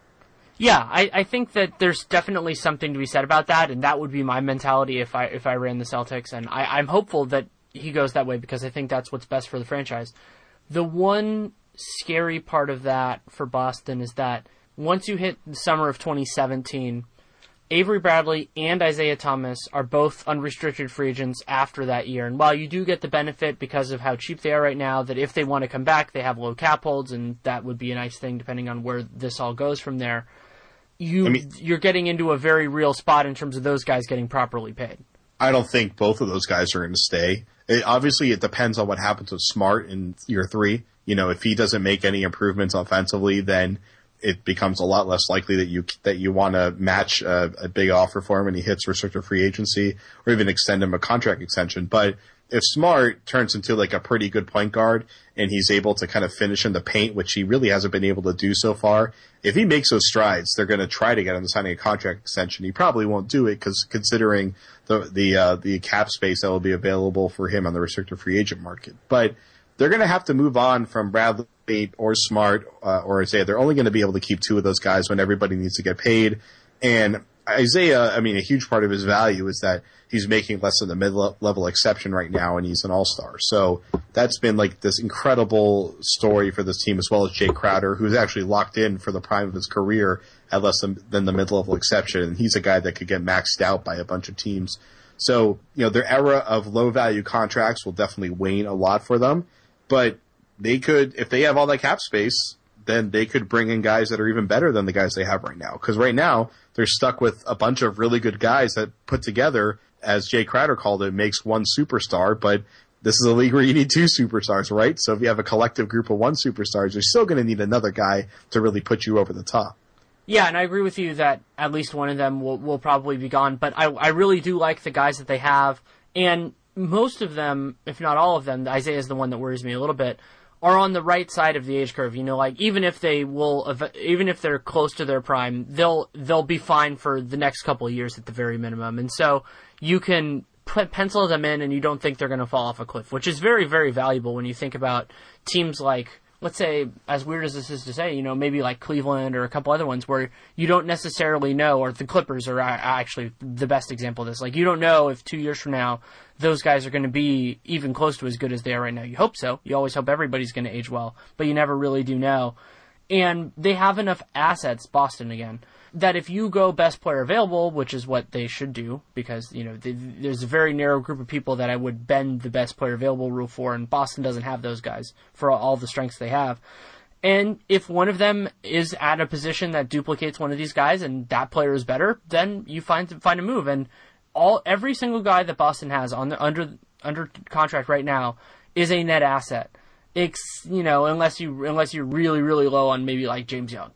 Yeah, I, I think that there's definitely something to be said about that, and that would be my mentality if I if I ran the Celtics, and I, I'm hopeful that he goes that way because I think that's what's best for the franchise. The one scary part of that for Boston is that once you hit the summer of 2017, Avery Bradley and Isaiah Thomas are both unrestricted free agents after that year. And while you do get the benefit because of how cheap they are right now, that if they want to come back, they have low cap holds, and that would be a nice thing depending on where this all goes from there. You I mean, you're getting into a very real spot in terms of those guys getting properly paid. I don't think both of those guys are going to stay. It, obviously, it depends on what happens with Smart in year three you know, if he doesn't make any improvements offensively, then it becomes a lot less likely that you that you want to match a, a, big offer for him and he hits restricted free agency or even extend him a contract extension. But if Smart turns into like a pretty good point guard and he's able to kind of finish in the paint, which he really hasn't been able to do so far, if he makes those strides, they're going to try to get him to signing a contract extension. He probably won't do it because considering the the uh, the cap space that will be available for him on the restricted free agent market, but they're going to have to move on from Bradley or Smart uh, or Isaiah. They're only going to be able to keep two of those guys when everybody needs to get paid. And Isaiah, I mean, a huge part of his value is that he's making less than the mid-level exception right now, and he's an all-star. So that's been like this incredible story for this team, as well as Jae Crowder, who's actually locked in for the prime of his career at less than, than the mid-level exception, and he's a guy that could get maxed out by a bunch of teams. So, you know, their era of low-value contracts will definitely wane a lot for them. But they could, if they have all that cap space, then they could bring in guys that are even better than the guys they have right now. Because right now they're stuck with a bunch of really good guys that put together, as Jae Crowder called it, makes one superstar. But this is a league where you need two superstars, right? So if you have a collective group of one superstars, you're still going to need another guy to really put you over the top. Yeah, and I agree with you that at least one of them will, will probably be gone. But I, I really do like the guys that they have. And most of them, if not all of them, Isaiah is the one that worries me a little bit, are on the right side of the age curve. You know, like even if they will, even if they're close to their prime, they'll they'll be fine for the next couple of years at the very minimum. And so you can pencil them in, and you don't think they're going to fall off a cliff, which is very very valuable when you think about teams like let's say, as weird as this is to say, you know, maybe like Cleveland or a couple other ones where you don't necessarily know, or the Clippers are actually the best example of this. Like, you don't know if two years from now those guys are going to be even close to as good as they are right now. You hope so. You always hope everybody's going to age well, but you never really do know. And they have enough assets, Boston again, that if you go best player available, which is what they should do, because you know there's a very narrow group of people that I would bend the best player available rule for, and Boston doesn't have those guys for all the strengths they have. And if one of them is at a position that duplicates one of these guys, and that player is better, then you find find a move. And all every single guy that Boston has on the under under contract right now is a net asset. It's you know unless you unless you're really really low on maybe like James Young,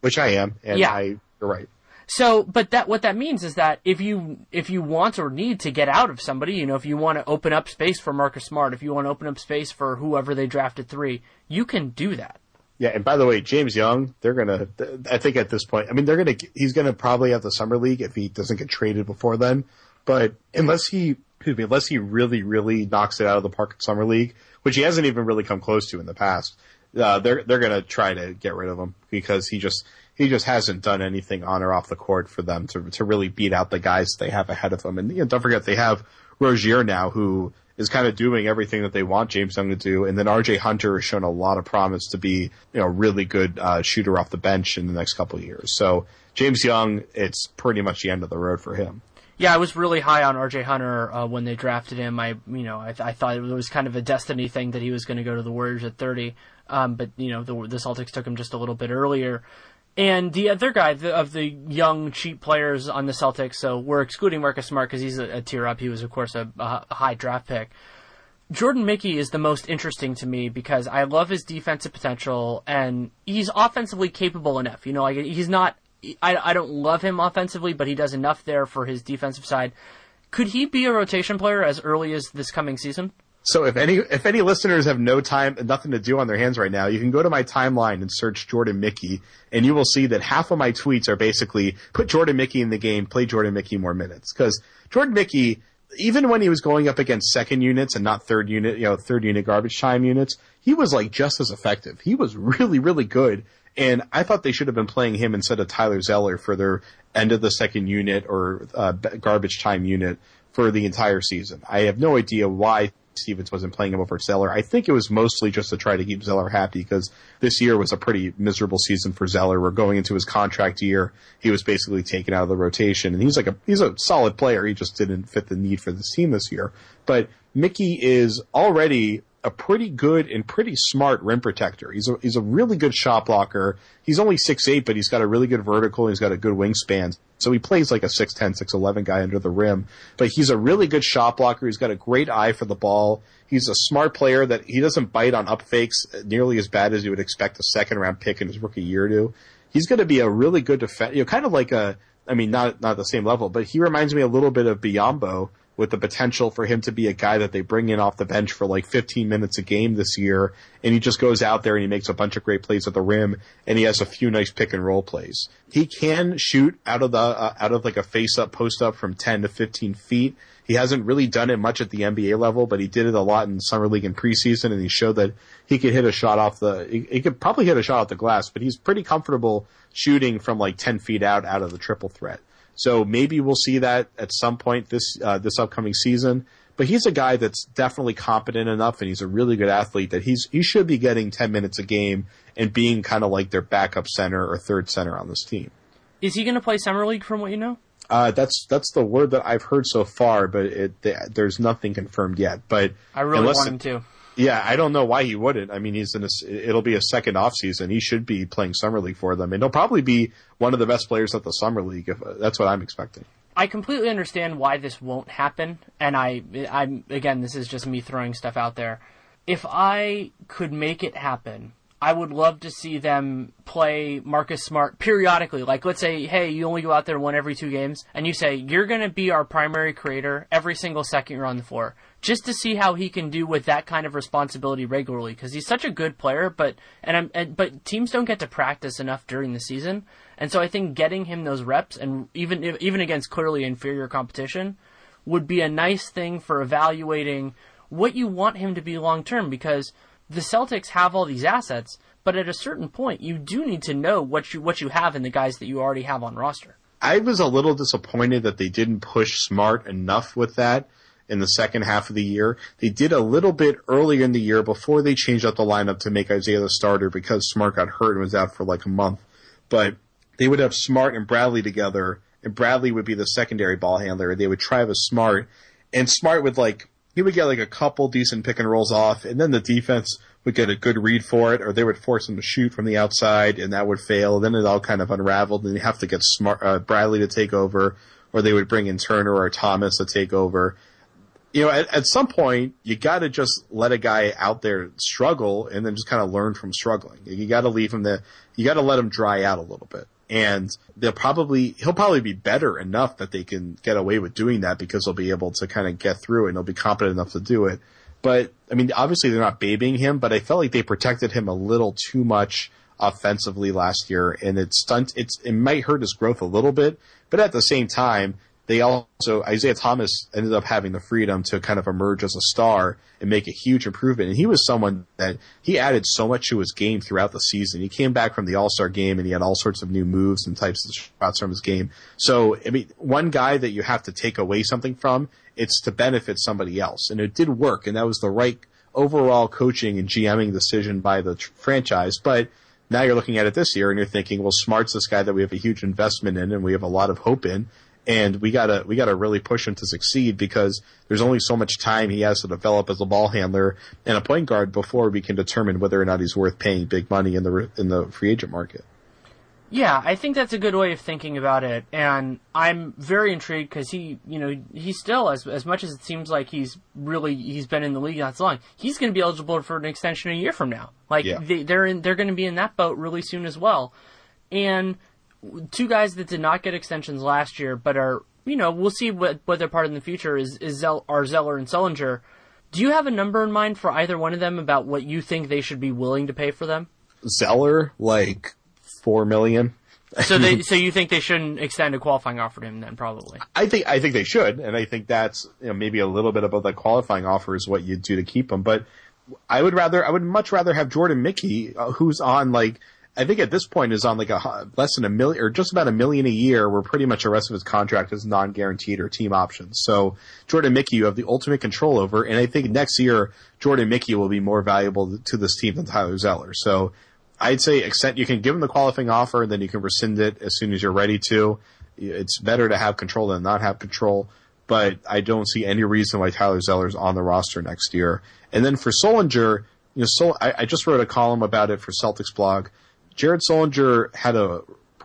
which I am, and yeah. I you're right. So, but that what that means is that if you if you want or need to get out of somebody, you know, if you want to open up space for Marcus Smart, if you want to open up space for whoever they drafted three, you can do that. Yeah, and by the way, James Young, they're gonna. I think at this point, I mean, they're gonna. He's gonna probably have the summer league if he doesn't get traded before then. But unless he, excuse me, unless he really, really knocks it out of the park at summer league, which he hasn't even really come close to in the past, uh, they're they're gonna try to get rid of him because he just he just hasn't done anything on or off the court for them to to really beat out the guys they have ahead of them. And you know, don't forget they have Rozier now, who is kind of doing everything that they want James Young to do. And then RJ Hunter has shown a lot of promise to be, you know, a really good uh, shooter off the bench in the next couple of years. So James Young, it's pretty much the end of the road for him. Yeah, I was really high on RJ Hunter uh, when they drafted him. I, you know, I, I, thought it was kind of a destiny thing that he was going to go to the Warriors at 30. Um, but you know, the, the Celtics took him just a little bit earlier. And the other guy the, of the young, cheap players on the Celtics, so we're excluding Marcus Smart because he's a, a, tier up. He was, of course, a, a, high draft pick. Jordan Mickey is the most interesting to me because I love his defensive potential and he's offensively capable enough. You know, like he's not. I, I don't love him offensively, but he does enough there for his defensive side. Could he be a rotation player as early as this coming season? So if any if any listeners have no time nothing to do on their hands right now, you can go to my timeline and search Jordan Mickey, and you will see that half of my tweets are basically put Jordan Mickey in the game, play Jordan Mickey more minutes. Because Jordan Mickey, even when he was going up against second units and not third unit, you know, third unit garbage time units, he was like just as effective. He was really, really good. And I thought they should have been playing him instead of Tyler Zeller for their end of the second unit or uh, garbage time unit for the entire season. I have no idea why Stevens wasn't playing him over Zeller. I think it was mostly just to try to keep Zeller happy because this year was a pretty miserable season for Zeller. We're going into his contract year. He was basically taken out of the rotation and he's like a, he's a solid player. He just didn't fit the need for this team this year. But Mickey is already a pretty good and pretty smart rim protector. He's a, he's a really good shot blocker. He's only six eight, but he's got a really good vertical. he's got a good wingspan. So he plays like a 6'10, 6'11 guy under the rim. But he's a really good shot blocker. He's got a great eye for the ball. He's a smart player that he doesn't bite on up fakes nearly as bad as you would expect a second round pick in his rookie year to. He's going to be a really good defense, you know, kind of like a, I mean, not, not the same level, but he reminds me a little bit of Biyombo with the potential for him to be a guy that they bring in off the bench for like 15 minutes a game this year. And he just goes out there and he makes a bunch of great plays at the rim and he has a few nice pick and roll plays. He can shoot out of the, uh, out of like a face up post up from 10 to 15 feet. He hasn't really done it much at the NBA level, but he did it a lot in summer league and preseason, and he showed that he could hit a shot off the. He, he, could probably hit a shot off the glass, but he's pretty comfortable shooting from like ten feet out out of the triple threat. So maybe we'll see that at some point this uh, this upcoming season. But he's a guy that's definitely competent enough, and he's a really good athlete that he's he should be getting ten minutes a game and being kind of like their backup center or third center on this team. Is he going to play summer league from what you know? Uh, that's that's the word that I've heard so far, but it, there's nothing confirmed yet. But I really want him to. Yeah, I don't know why he wouldn't. I mean, he's in a, it'll be a second off season. He should be playing summer league for them, and he'll probably be one of the best players at the summer league. If uh, that's what I'm expecting. I completely understand why this won't happen, and I, I'm again, this is just me throwing stuff out there. If I could make it happen, I would love to see them play Marcus Smart periodically. Like, let's say, hey, you only go out there one every two games, and you say, you're going to be our primary creator every single second you're on the floor. Just to see how he can do with that kind of responsibility regularly, because he's such a good player. But and, and but teams don't get to practice enough during the season, and so I think getting him those reps, and even even against clearly inferior competition, would be a nice thing for evaluating what you want him to be long term. Because the Celtics have all these assets, but at a certain point, you do need to know what you what you have in the guys that you already have on roster. I was a little disappointed that they didn't push Smart enough with that in the second half of the year. They did a little bit earlier in the year before they changed up the lineup to make Isaiah the starter because Smart got hurt and was out for like a month. But they would have Smart and Bradley together, and Bradley would be the secondary ball handler. They would try with Smart, and Smart would like he would get like a couple decent pick and rolls off, and then the defense would get a good read for it, or they would force him to shoot from the outside, and that would fail. Then it all kind of unraveled, and you have to get smart uh, Bradley to take over, or they would bring in Turner or Thomas to take over. You know, at, at some point, you got to just let a guy out there struggle, and then just kind of learn from struggling. You got to leave him there. You got to let him dry out a little bit and they'll probably he'll probably be better enough that they can get away with doing that because they'll be able to kind of get through it and they'll be competent enough to do it. But I mean, obviously they're not babying him, but I felt like they protected him a little too much offensively last year, and it stunt it's it might hurt his growth a little bit, but at the same time. They also Isaiah Thomas ended up having the freedom to kind of emerge as a star and make a huge improvement. And he was someone that he added so much to his game throughout the season. He came back from the All Star game and he had all sorts of new moves and types of shots from his game. So I mean, one guy that you have to take away something from, it's to benefit somebody else, and it did work, and that was the right overall coaching and GMing decision by the tr- franchise, but now you're looking at it this year and you're thinking, well, Smart's this guy that we have a huge investment in and we have a lot of hope in and we gotta we gotta really push him to succeed because there's only so much time he has to develop as a ball handler and a point guard before we can determine whether or not he's worth paying big money in the in the free agent market. Yeah, I think that's a good way of thinking about it, and I'm very intrigued because he, you know, he's still as as much as it seems like he's really he's been in the league not so long. He's going to be eligible for an extension a year from now. Like Yeah. they, they're in, they're going to be in that boat really soon as well, and two guys that did not get extensions last year, but are you know we'll see what what their part in the future is is Zell, are Zeller and Sullinger. Do you have a number in mind for either one of them about what you think they should be willing to pay for them? Zeller, like four million. So they so you think they shouldn't extend a qualifying offer to him then probably? I think I think they should, and I think that's you know, maybe a little bit about the qualifying offer is what you'd do to keep him. But I would rather I would much rather have Jordan Mickey, uh, who's on like I think at this point is on like a less than a million or just about a million a year, where pretty much the rest of his contract is non-guaranteed or team options. So Jordan Mickey, you have the ultimate control over, and I think next year Jordan Mickey will be more valuable to this team than Tyler Zeller. So I'd say extent you can give him the qualifying offer, and then you can rescind it as soon as you're ready to. It's better to have control than not have control, but I don't see any reason why Tyler Zeller's on the roster next year. And then for Sullinger, you know, I, I just wrote a column about it for Celtics blog. Jared Sullinger had a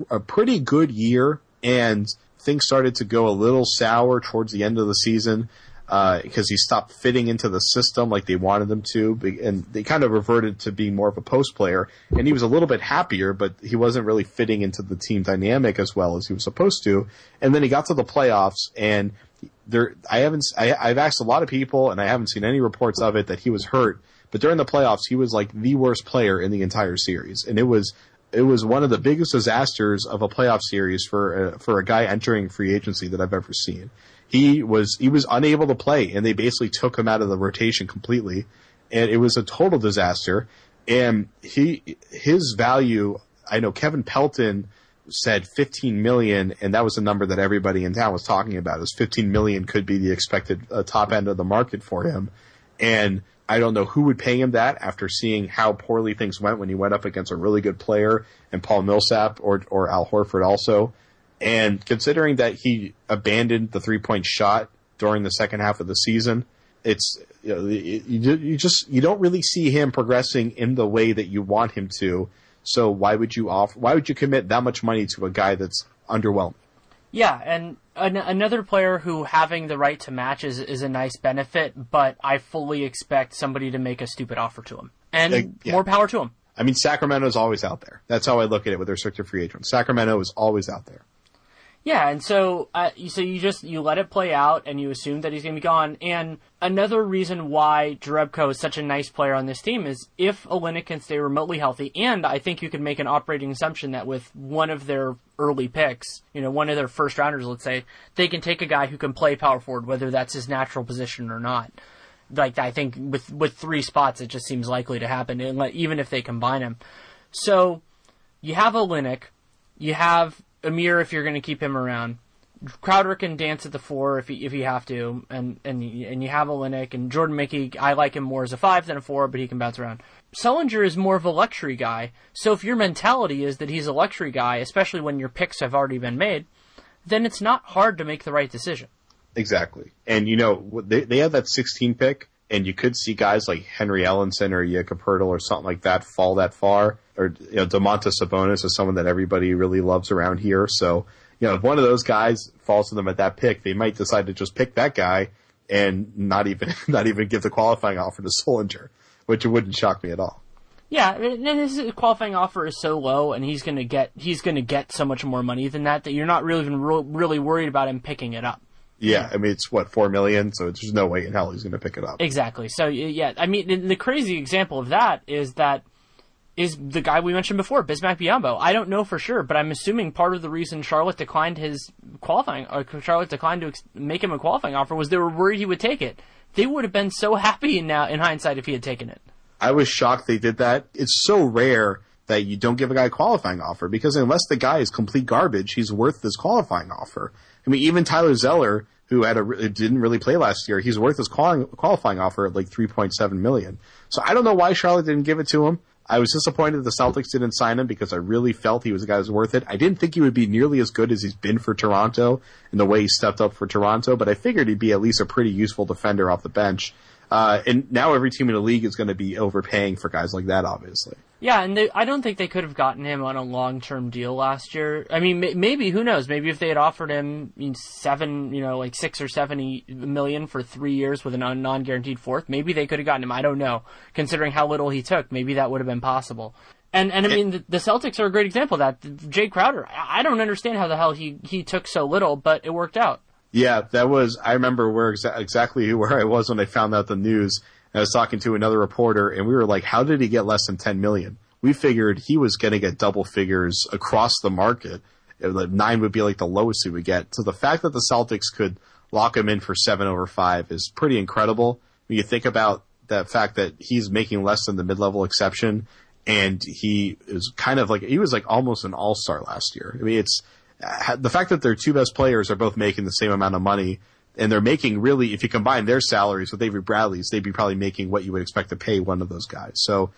a pretty good year, and things started to go a little sour towards the end of the season uh, because he stopped fitting into the system like they wanted him to, and they kind of reverted to being more of a post player. And he was a little bit happier, but he wasn't really fitting into the team dynamic as well as he was supposed to. And then he got to the playoffs, and there, I haven't, I, I've asked a lot of people, and I haven't seen any reports of it that he was hurt. But during the playoffs, he was like the worst player in the entire series, and it was it was one of the biggest disasters of a playoff series for a, for a guy entering free agency that I've ever seen. He was he was unable to play, and they basically took him out of the rotation completely, and it was a total disaster. And he his value, I know Kevin Pelton said 15 million, and that was a number that everybody in town was talking about. Is 15 million could be the expected uh, top end of the market for him, and I don't know who would pay him that after seeing how poorly things went when he went up against a really good player and Paul Millsap or or Al Horford also. And considering that he abandoned the three point shot during the second half of the season, it's you, know, you, you just you don't really see him progressing in the way that you want him to. So why would you offer? Why would you commit that much money to a guy that's underwhelming? Yeah, and an- another player who having the right to match is is a nice benefit, but I fully expect somebody to make a stupid offer to him, and yeah. more power to him. I mean, Sacramento's always out there. That's how I look at it with restricted free agents. Sacramento is always out there. Yeah, and so uh, you- so you just you let it play out, and you assume that he's going to be gone. And another reason why Jerebko is such a nice player on this team is if Olynyk can stay remotely healthy, and I think you could make an operating assumption that with one of their early picks, you know, one of their first rounders, let's say, they can take a guy who can play power forward, whether that's his natural position or not. Like I think with with three spots, it just seems likely to happen, even if they combine him. So you have Olynyk, you have Amir if you're going to keep him around. Crowder can dance at the four if he if you have to, and and you- and you have Olynyk and Jordan Mickey. I like him more as a five than a four, but he can bounce around. Sullinger is more of a luxury guy. So if your mentality is that he's a luxury guy, especially when your picks have already been made, then it's not hard to make the right decision. Exactly. And you know, they they have that 16 pick, and you could see guys like Henry Ellenson or Jakob Poeltl or something like that fall that far. Or you know, Domantas Sabonis is someone that everybody really loves around here. So you know, if one of those guys falls to them at that pick, they might decide to just pick that guy and not even not even give the qualifying offer to Sullinger, which wouldn't shock me at all. Yeah, his qualifying offer is so low, and he's gonna get he's gonna get so much more money than that that you're not really even really worried about him picking it up. Yeah, I mean it's what four million, so there's no way in hell he's going to pick it up. Exactly. So yeah, I mean, the- crazy example of that is that is the guy we mentioned before, Bismack Biyombo. I don't know for sure, but I'm assuming part of the reason Charlotte declined his qualifying, or Charlotte declined to ex- make him a qualifying offer was they were worried he would take it. They would have been so happy now in hindsight if he had taken it. I was shocked they did that. It's so rare that you don't give a guy a qualifying offer because unless the guy is complete garbage, he's worth this qualifying offer. I mean, even Tyler Zeller, who had a didn't really play last year, he's worth his qualifying offer at like 3.7 million. So I don't know why Charlotte didn't give it to him. I was disappointed the Celtics didn't sign him because I really felt he was a guy who's worth it. I didn't think he would be nearly as good as he's been for Toronto and the way he stepped up for Toronto, but I figured he'd be at least a pretty useful defender off the bench. Uh, and now every team in the league is going to be overpaying for guys like that, obviously. Yeah, and they, I don't think they could have gotten him on a long-term deal last year. I mean, maybe who knows? Maybe if they had offered him seven, you know, like six or seven million for three years with a non-guaranteed fourth, maybe they could have gotten him. I don't know. Considering how little he took, maybe that would have been possible. And and I mean, the, the Celtics are a great example of that. Jae Crowder, I don't understand how the hell he he took so little, but it worked out. Yeah, that was. I remember where exa- exactly where I was when I found out the news. I was talking to another reporter, and we were like, "How did he get less than ten million? We figured he was going to get double figures across the market. Nine would be like the lowest he would get. So the fact that the Celtics could lock him in for seven over five is pretty incredible. When you think about that fact that he's making less than the mid-level exception, and he is kind of like he was like almost an all-star last year. I mean, it's the fact that their two best players are both making the same amount of money and they're making really, if you combine their salaries with Avery Bradley's, they'd be probably making what you would expect to pay one of those guys. So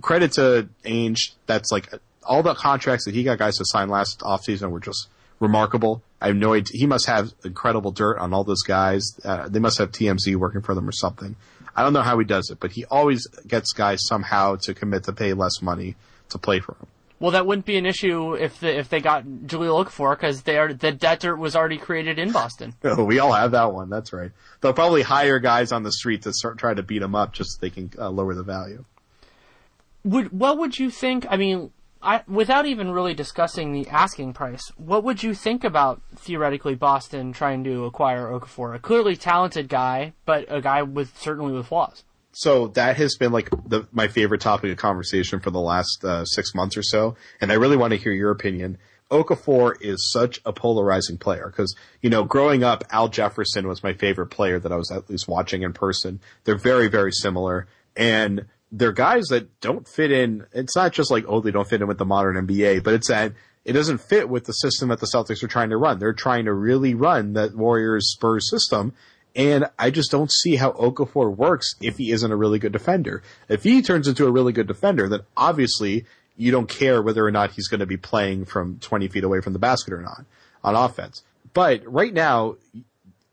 credit to Ainge. That's like all the contracts that he got guys to sign last offseason were just remarkable. I have no idea. He must have incredible dirt on all those guys. Uh, they must have TMZ working for them or something. I don't know how he does it, but he always gets guys somehow to commit to pay less money to play for him. Well, that wouldn't be an issue if the, if they got Jahlil Okafor because they are the debt dirt was already created in Boston. Oh, we all have that one. That's right. They'll probably hire guys on the street to start, try to beat them up just so they can uh, lower the value. Would what would you think? I mean, I, without even really discussing the asking price, what would you think about theoretically Boston trying to acquire Okafor? A clearly talented guy, but a guy with certainly with flaws so that has been like the, my favorite topic of conversation for the last uh, six months or so, and I really want to hear your opinion. Okafor is such a polarizing player because you know, growing up, Al Jefferson was my favorite player that I was at least watching in person. They're very, very similar, and they're guys that don't fit in. It's not just like oh, they don't fit in with the modern NBA, but it's that it doesn't fit with the system that the Celtics are trying to run. They're trying to really run that Warriors Spurs system, and I just don't see how Okafor works if he isn't a really good defender. If he turns into a really good defender, then obviously you don't care whether or not he's going to be playing from 20 feet away from the basket or not on offense. But right now,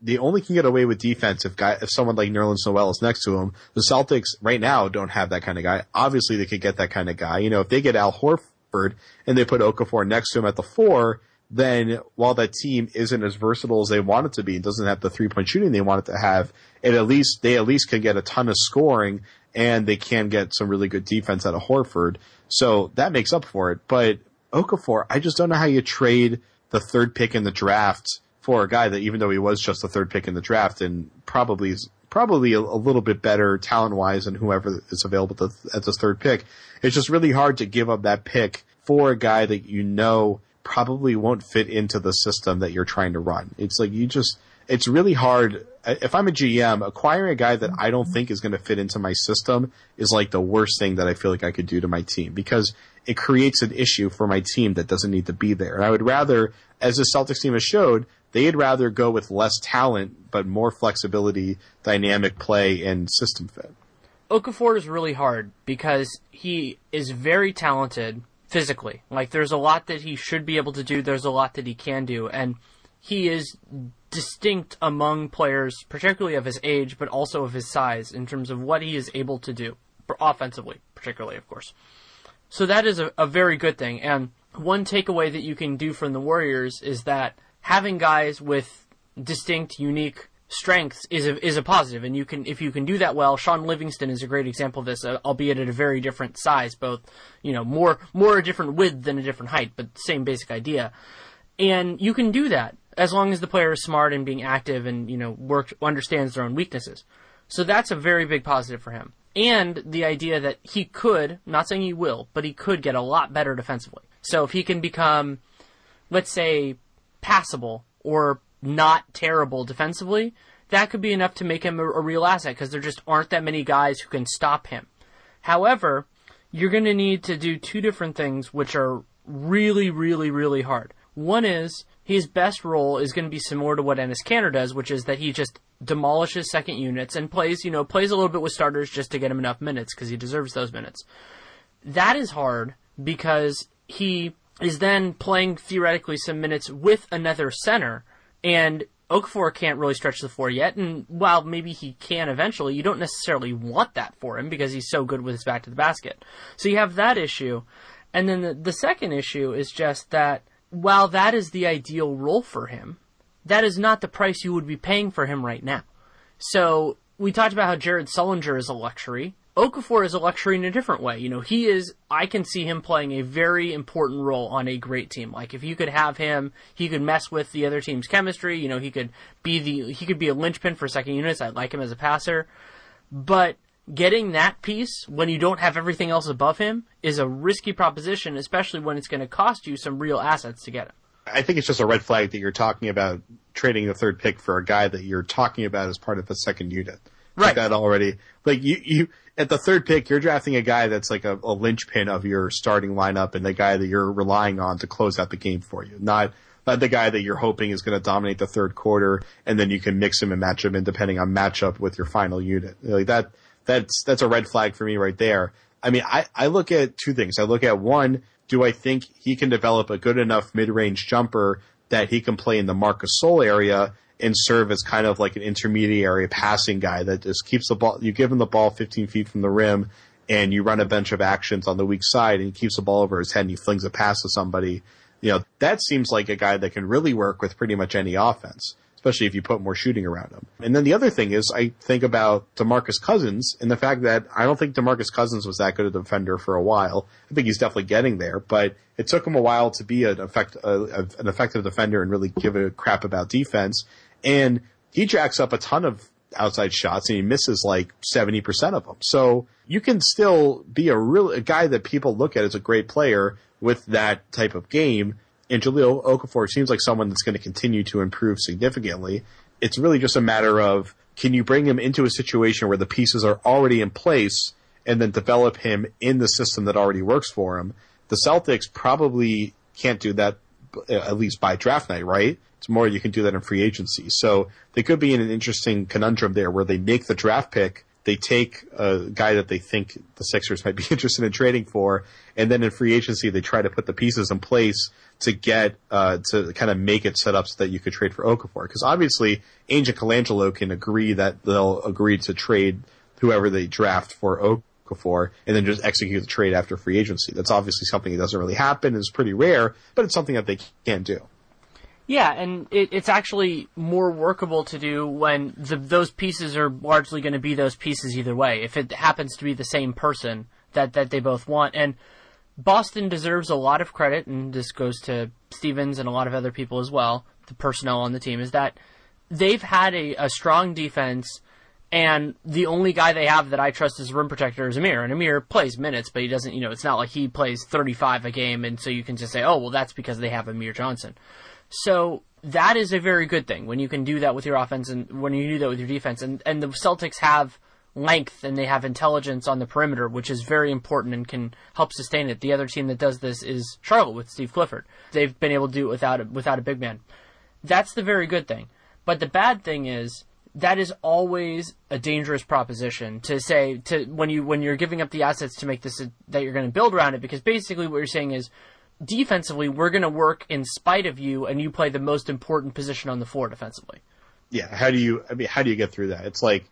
they only can get away with defense if guy, if someone like Nerlens Noel is next to him. The Celtics right now don't have that kind of guy. Obviously they could get that kind of guy. You know, if they get Al Horford and they put Okafor next to him at the four, then while that team isn't as versatile as they want it to be and doesn't have the three point shooting they want it to have, it at least they at least can get a ton of scoring and they can get some really good defense out of Horford. So that makes up for it. But Okafor, I just don't know how you trade the third pick in the draft for a guy that even though he was just the third pick in the draft and probably is probably a, a little bit better talent wise than whoever is available to, at this third pick. It's just really hard to give up that pick for a guy that you know probably won't fit into the system that you're trying to run. It's like you just, it's really hard. If I'm a GM, acquiring a guy that I don't think is going to fit into my system is like the worst thing that I feel like I could do to my team because it creates an issue for my team that doesn't need to be there. And I would rather, as the Celtics team has showed, they'd rather go with less talent but more flexibility, dynamic play, and system fit. Okafor is really hard because he is very talented physically. Like there's a lot that he should be able to do. There's a lot that he can do, and he is distinct among players, particularly of his age, but also of his size, in terms of what he is able to do offensively, particularly, of course. So that is a, a very good thing. And one takeaway that you can do from the Warriors is that having guys with distinct, unique strengths is a, is a positive, and you can if you can do that well. Shaun Livingston is a great example of this, uh, albeit at a very different size, both you know more more a different width than a different height, but same basic idea. And you can do that as long as the player is smart and being active and you know work understands their own weaknesses. So that's a very big positive for him. and the idea that he could, not saying he will, but he could get a lot better defensively. So if he can become, let's say, passable or not terrible defensively, that could be enough to make him a, a real asset because there just aren't that many guys who can stop him. However, you're going to need to do two different things which are really, really, really hard. One is his best role is going to be similar to what Enes Kanter does, which is that he just demolishes second units and plays, you know, plays a little bit with starters just to get him enough minutes because he deserves those minutes. That is hard because he is then playing theoretically some minutes with another center and Okafor can't really stretch the floor yet, and while maybe he can eventually, you don't necessarily want that for him because he's so good with his back to the basket. So you have that issue. And then the, the second issue is just that while that is the ideal role for him, that is not the price you would be paying for him right now. So we talked about how Jared Sullinger is a luxury. Okafor is a luxury in a different way. You know, he is, I can see him playing a very important role on a great team. Like, if you could have him, he could mess with the other team's chemistry. You know, he could be the, he could be a linchpin for second units. I like him as a passer. But getting that piece when you don't have everything else above him is a risky proposition, especially when it's going to cost you some real assets to get him. I think it's just a red flag that you're talking about trading the third pick for a guy that you're talking about as part of the second unit. Right. That already. Like you, you, at the third pick, you're drafting a guy that's like a, a linchpin of your starting lineup and the guy that you're relying on to close out the game for you. Not, not the guy that you're hoping is going to dominate the third quarter and then you can mix him and match him in depending on matchup with your final unit. Like that, that's, that's a red flag for me right there. I mean, I, I look at two things. I look at one, do I think he can develop a good enough mid-range jumper that he can play in the Marcus Gasol area and serve as kind of like an intermediary passing guy that just keeps the ball. You give him the ball 15 feet from the rim, and you run a bunch of actions on the weak side, and he keeps the ball over his head and he flings a pass to somebody. You know, that seems like a guy that can really work with pretty much any offense especially if you put more shooting around him. And then the other thing is I think about DeMarcus Cousins and the fact that I don't think DeMarcus Cousins was that good a defender for a while. I think he's definitely getting there, but it took him a while to be an effect, uh, an effective defender and really give a crap about defense. And he jacks up a ton of outside shots and he misses like 70% of them. So you can still be a real, a guy that people look at as a great player with that type of game and Jahlil Okafor seems like someone that's going to continue to improve significantly. It's really just a matter of can you bring him into a situation where the pieces are already in place and then develop him in the system that already works for him. The Celtics probably can't do that uh, at least by draft night, right? More you can do that in free agency. So they could be in an interesting conundrum there where they make the draft pick they take a guy that they think the Sixers might be interested in trading for, and then in free agency they try to put the pieces in place to get uh, to kind of make it set up so that you could trade for Okafor. Because obviously, Ainge and Colangelo can agree that they'll agree to trade whoever they draft for Okafor, and then just execute the trade after free agency. That's obviously something that doesn't really happen. It's pretty rare, but it's something that they can do. Yeah, and it, it's actually more workable to do when the, those pieces are largely going to be those pieces either way. If it happens to be the same person that, that they both want. And Boston deserves a lot of credit, and this goes to Stevens and a lot of other people as well, the personnel on the team, is that they've had a, a strong defense, and the only guy they have that I trust as a rim protector is Amir. And Amir plays minutes, but he doesn't, you know, it's not like he plays 35 a game, and so you can just say, oh, well, that's because they have Amir Johnson. So that is a very good thing when you can do that with your offense and when you do that with your defense. And and the Celtics have length and they have intelligence on the perimeter, which is very important and can help sustain it. The other team that does this is Charlotte with Steve Clifford. They've been able to do it without a, without a big man. That's the very good thing. But the bad thing is that is always a dangerous proposition to say to when you when you're giving up the assets to make this a, that you're going to build around it because basically what you're saying is defensively, we're going to work in spite of you, and you play the most important position on the floor defensively. Yeah, how do you? I mean, how do you get through that? It's like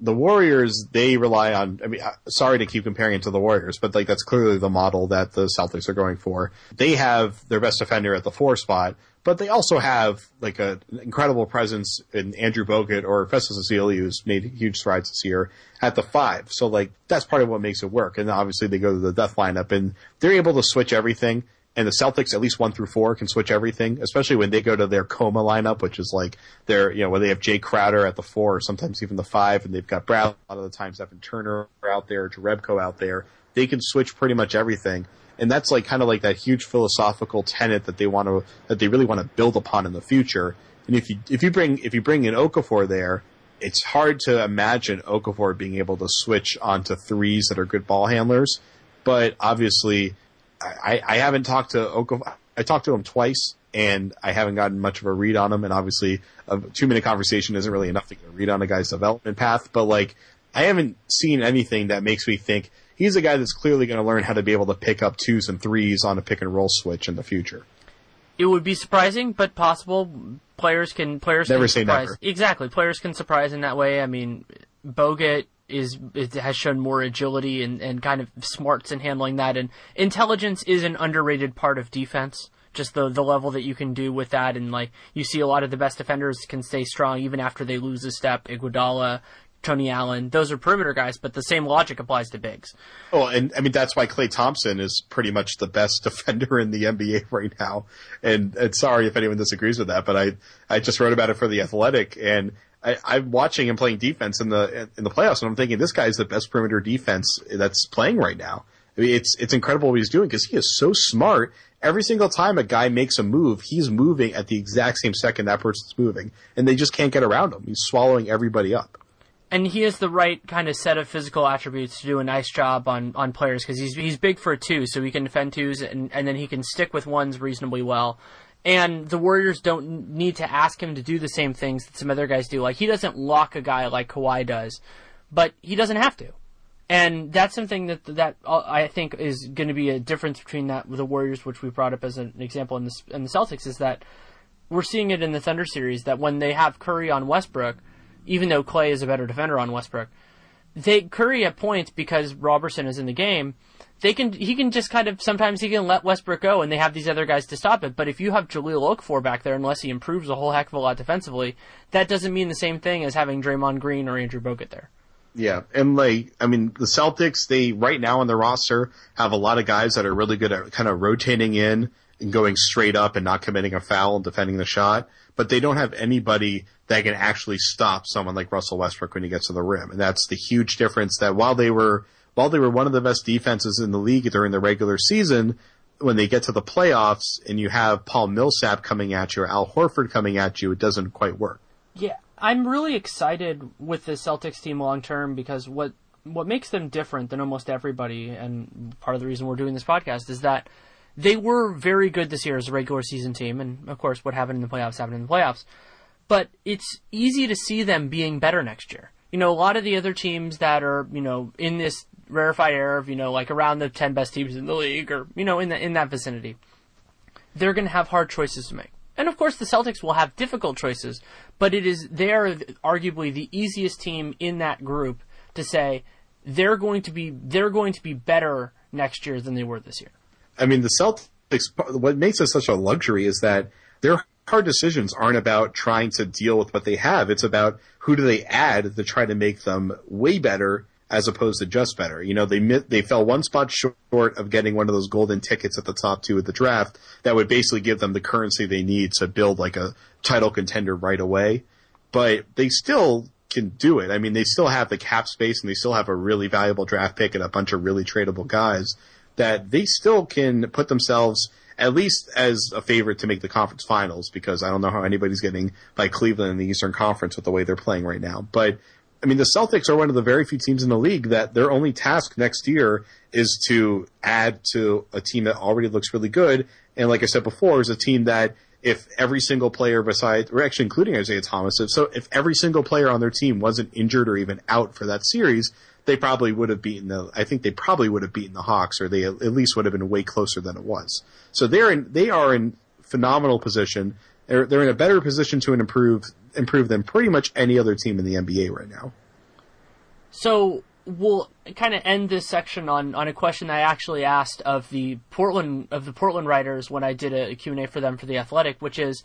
the Warriors. They rely on. I mean, uh, sorry to keep comparing it to the Warriors, but like that's clearly the model that the Celtics are going for. They have their best defender at the four spot, but they also have like a, an incredible presence in Andrew Bogut or Festus Ezeli, who's made huge strides this year at the five. So like that's part of what makes it work. And obviously they go to the death lineup and they're able to switch everything and the Celtics at least one through four can switch everything, especially when they go to their coma lineup, which is like their you know where they have Jae Crowder at the four, or sometimes even the five, and they've got Brad a lot of the times Evan Turner out there, Jerebko out there. They can switch pretty much everything, and that's like kind of like that huge philosophical tenet that they want to that they really want to build upon in the future. And if you if you bring if you bring in Okafor there, it's hard to imagine Okafor being able to switch onto threes that are good ball handlers. But obviously, I, I haven't talked to Okafor. I talked to him twice, and I haven't gotten much of a read on him. And obviously, a two minute conversation isn't really enough to get a read on a guy's development path. But like, I haven't seen anything that makes me think he's a guy that's clearly going to learn how to be able to pick up twos and threes on a pick and roll switch in the future. It would be surprising, but possible. Players can players never can say surprise. never. Exactly, players can surprise in that way. I mean, Bogut is it has shown more agility and, and kind of smarts in handling that, and intelligence is an underrated part of defense. Just the the level that you can do with that, and like you see a lot of the best defenders can stay strong even after they lose a step. Iguodala, Tony Allen, those are perimeter guys, but the same logic applies to bigs. Oh, and I mean that's why Klay Thompson is pretty much the best defender in the NBA right now. And, and sorry if anyone disagrees with that, but I I just wrote about it for the Athletic, and I, I'm watching him playing defense in the in the playoffs, and I'm thinking this guy's the best perimeter defense that's playing right now. I mean, it's it's incredible what he's doing because he is so smart. Every single time a guy makes a move, he's moving at the exact same second that person's moving, and they just can't get around him. He's swallowing everybody up. and he has the right kind of set of physical attributes to do a nice job on, on players because he's he's big for a two, so he can defend twos and, and then he can stick with ones reasonably well. And the Warriors don't need to ask him to do the same things that some other guys do. Like he doesn't lock a guy like Kawhi does, but he doesn't have to. And that's something that that uh, I think is going to be a difference between that the Warriors, which we brought up as an example in the in the Celtics, is that we're seeing it in the Thunder series that when they have Curry on Westbrook, even though Klay is a better defender on Westbrook, they Curry at points because Roberson is in the game. They can he can just kind of sometimes he can let Westbrook go and they have these other guys to stop it. But if you have Jahlil Okafor back there, unless he improves a whole heck of a lot defensively, that doesn't mean the same thing as having Draymond Green or Andrew Bogut there. Yeah, and like I mean, the Celtics they right now on their roster have a lot of guys that are really good at kind of rotating in and going straight up and not committing a foul and defending the shot, but they don't have anybody that can actually stop someone like Russell Westbrook when he gets to the rim, and that's the huge difference. That while they were while they were one of the best defenses in the league during the regular season, when they get to the playoffs and you have Paul Millsap coming at you or Al Horford coming at you, it doesn't quite work. Yeah, I'm really excited with the Celtics team long term because what what makes them different than almost everybody, and part of the reason we're doing this podcast is that they were very good this year as a regular season team, and of course, what happened in the playoffs happened in the playoffs. But it's easy to see them being better next year. You know, a lot of the other teams that are you know in this rarefied air of you know like around the ten best teams in the league, or you know in the in that vicinity, they're going to have hard choices to make. And of course, the Celtics will have difficult choices, but it is they are arguably the easiest team in that group to say they're going to be they're going to be better next year than they were this year. I mean, the Celtics. What makes it such a luxury is that their hard decisions aren't about trying to deal with what they have. It's about who do they add to try to make them way better as opposed to just better. You know, they they fell one spot short of getting one of those golden tickets at the top two of the draft that would basically give them the currency they need to build like a title contender right away. But they still can do it. I mean, they still have the cap space and they still have a really valuable draft pick and a bunch of really tradable guys that they still can put themselves at least as a favorite to make the conference finals because I don't know how anybody's getting by Cleveland in the Eastern Conference with the way they're playing right now. But I mean, the Celtics are one of the very few teams in the league that their only task next year is to add to a team that already looks really good. And like I said before, is a team that if every single player besides, or actually including Isaiah Thomas, if, so if every single player on their team wasn't injured or even out for that series, they probably would have beaten the, I think they probably would have beaten the Hawks or they at least would have been way closer than it was. So they're in, they are in phenomenal position. They're, they're in a better position to improve, improve than pretty much any other team in the NBA right now. So we'll kind of end this section on, on a question I actually asked of the Portland of the Portland writers when I did a Q and A for them for the Athletic, which is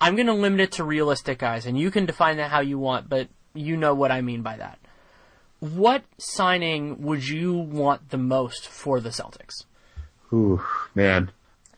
I'm going to limit it to realistic guys, and you can define that how you want, but you know what I mean by that. What signing would you want the most for the Celtics? Ooh, man.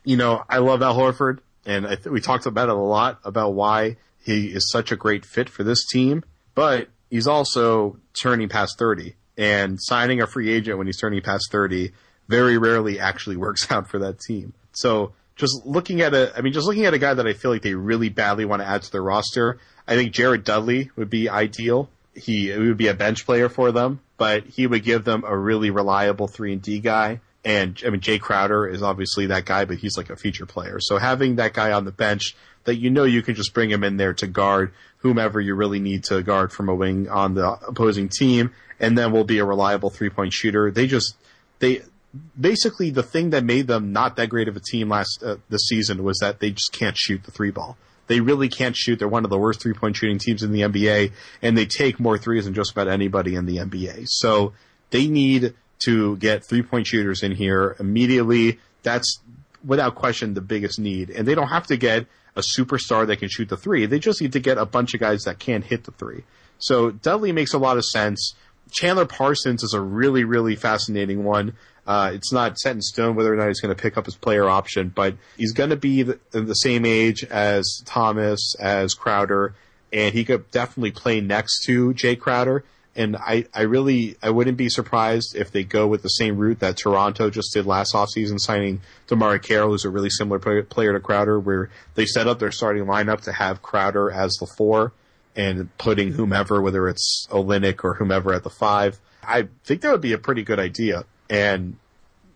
you know, I love Al Horford, and th- we talked about it a lot about why he is such a great fit for this team, but he's also turning past 30, and signing a free agent when he's turning past 30 very rarely actually works out for that team. So just looking at a, I mean, just looking at a guy that I feel like they really badly want to add to their roster, I think Jared Dudley would be ideal. He would be a bench player for them, but he would give them a really reliable three and D guy. And I mean, Jae Crowder is obviously that guy, but he's like a feature player. So having that guy on the bench that you know you can just bring him in there to guard whomever you really need to guard from a wing on the opposing team, and then will be a reliable three point shooter. They just they basically the thing that made them not that great of a team last uh, this season was that they just can't shoot the three ball. They really can't shoot. They're one of the worst three point shooting teams in the NBA, and they take more threes than just about anybody in the NBA. So they need to get three point shooters in here immediately. That's without question the biggest need. And they don't have to get a superstar that can shoot the three. They just need to get a bunch of guys that can hit the three. So Dudley makes a lot of sense. Chandler Parsons is a really, really fascinating one. Uh, it's not set in stone whether or not he's going to pick up his player option, but he's going to be the, the, same age as Thomas, as Crowder, and he could definitely play next to Jae Crowder. And I, I really, I wouldn't be surprised if they go with the same route that Toronto just did last offseason, signing DeMarre Carroll, who's a really similar player to Crowder, where they set up their starting lineup to have Crowder as the four and putting whomever, whether it's Olynyk or whomever at the five. I think that would be a pretty good idea. And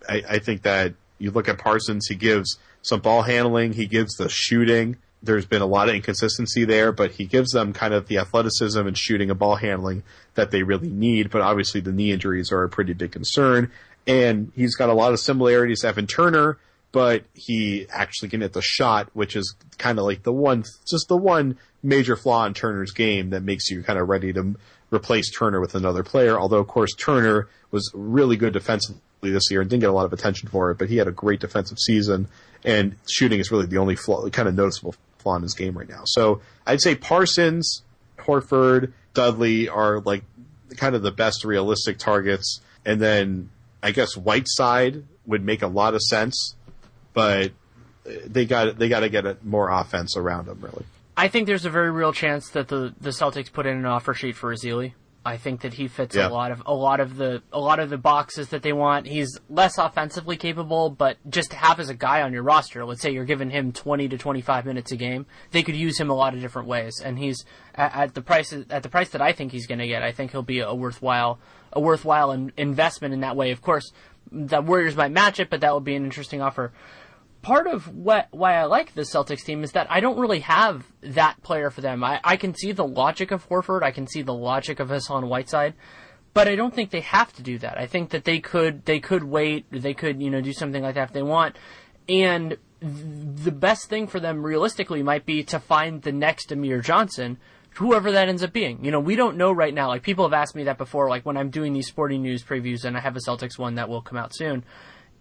I, I think that you look at Parsons, he gives some ball handling, he gives the shooting. There's been a lot of inconsistency there, but he gives them kind of the athleticism and shooting and ball handling that they really need. But obviously, the knee injuries are a pretty big concern. And he's got a lot of similarities to Evan Turner, but he actually can hit the shot, which is kind of like the one, just the one major flaw in Turner's game that makes you kind of ready to replace Turner with another player. Although, of course, Turner was really good defensively this year and didn't get a lot of attention for it, but he had a great defensive season, and shooting is really the only flaw, kind of noticeable flaw in his game right now. So I'd say Parsons, Horford, Dudley are like kind of the best realistic targets, and then I guess Whiteside would make a lot of sense, but they got they got to get more offense around him really. I think there's a very real chance that the the Celtics put in an offer sheet for Ezeli. I think that he fits yeah. a lot of a lot of the a lot of the boxes that they want. He's less offensively capable, but just to have as a guy on your roster, let's say you're giving him 20 to 25 minutes a game, they could use him a lot of different ways. And he's at, at the price at the price that I think he's going to get. I think he'll be a worthwhile a worthwhile in, investment in that way. Of course, the Warriors might match it, but that would be an interesting offer part of what why I like the Celtics team is that I don't really have that player for them. I, I can see the logic of Horford, I can see the logic of Hassan Whiteside, but I don't think they have to do that. I think that they could they could wait, they could you know do something like that if they want, and the best thing for them realistically might be to find the next Amir Johnson. Whoever that ends up being. You know, we don't know right now. Like, people have asked me that before, like when I'm doing these sporting news previews, and I have a Celtics one that will come out soon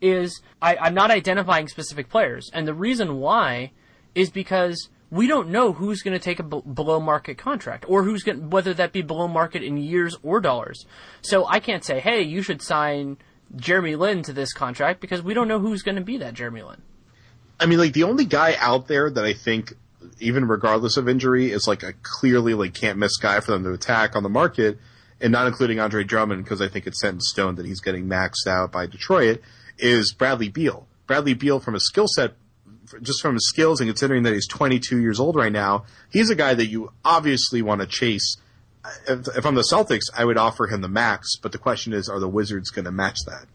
is I, I'm not identifying specific players. And the reason why is because we don't know who's going to take a b- below market contract or who's going whether that be below market in years or dollars. So I can't say, hey, you should sign Jeremy Lin to this contract because we don't know who's going to be that Jeremy Lin. I mean, like the only guy out there that I think, even regardless of injury, is like a clearly like can't miss guy for them to attack on the market, and not including Andre Drummond because I think it's set in stone that he's getting maxed out by Detroit is Bradley Beal. Bradley Beal, from a skill set, just from his skills, and considering that he's 22 years old right now, he's a guy that you obviously want to chase. If, if I'm the Celtics, I would offer him the max, but the question is, are the Wizards going to match that?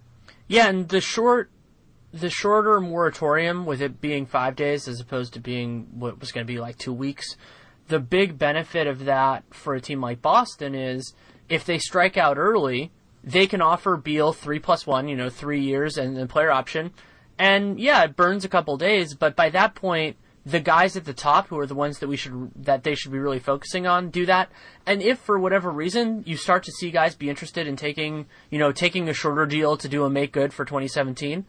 Yeah, and the short, the shorter moratorium, with it being five days as opposed to being what was going to be like two weeks, the big benefit of that for a team like Boston is if they strike out early, they can offer Beal three plus one, you know, three years and the player option. And yeah, it burns a couple days, but by that point, the guys at the top who are the ones that we should that they should be really focusing on do that. And if for whatever reason you start to see guys be interested in taking, you know, taking a shorter deal to do a make good for 2017,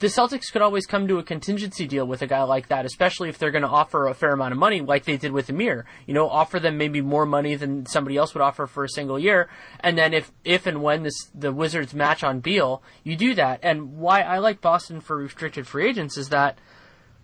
the Celtics could always come to a contingency deal with a guy like that, especially if they're going to offer a fair amount of money, like they did with Amir. You know, offer them maybe more money than somebody else would offer for a single year, and then if if and when this the Wizards match on Beal, you do that. And why I like Boston for restricted free agents is that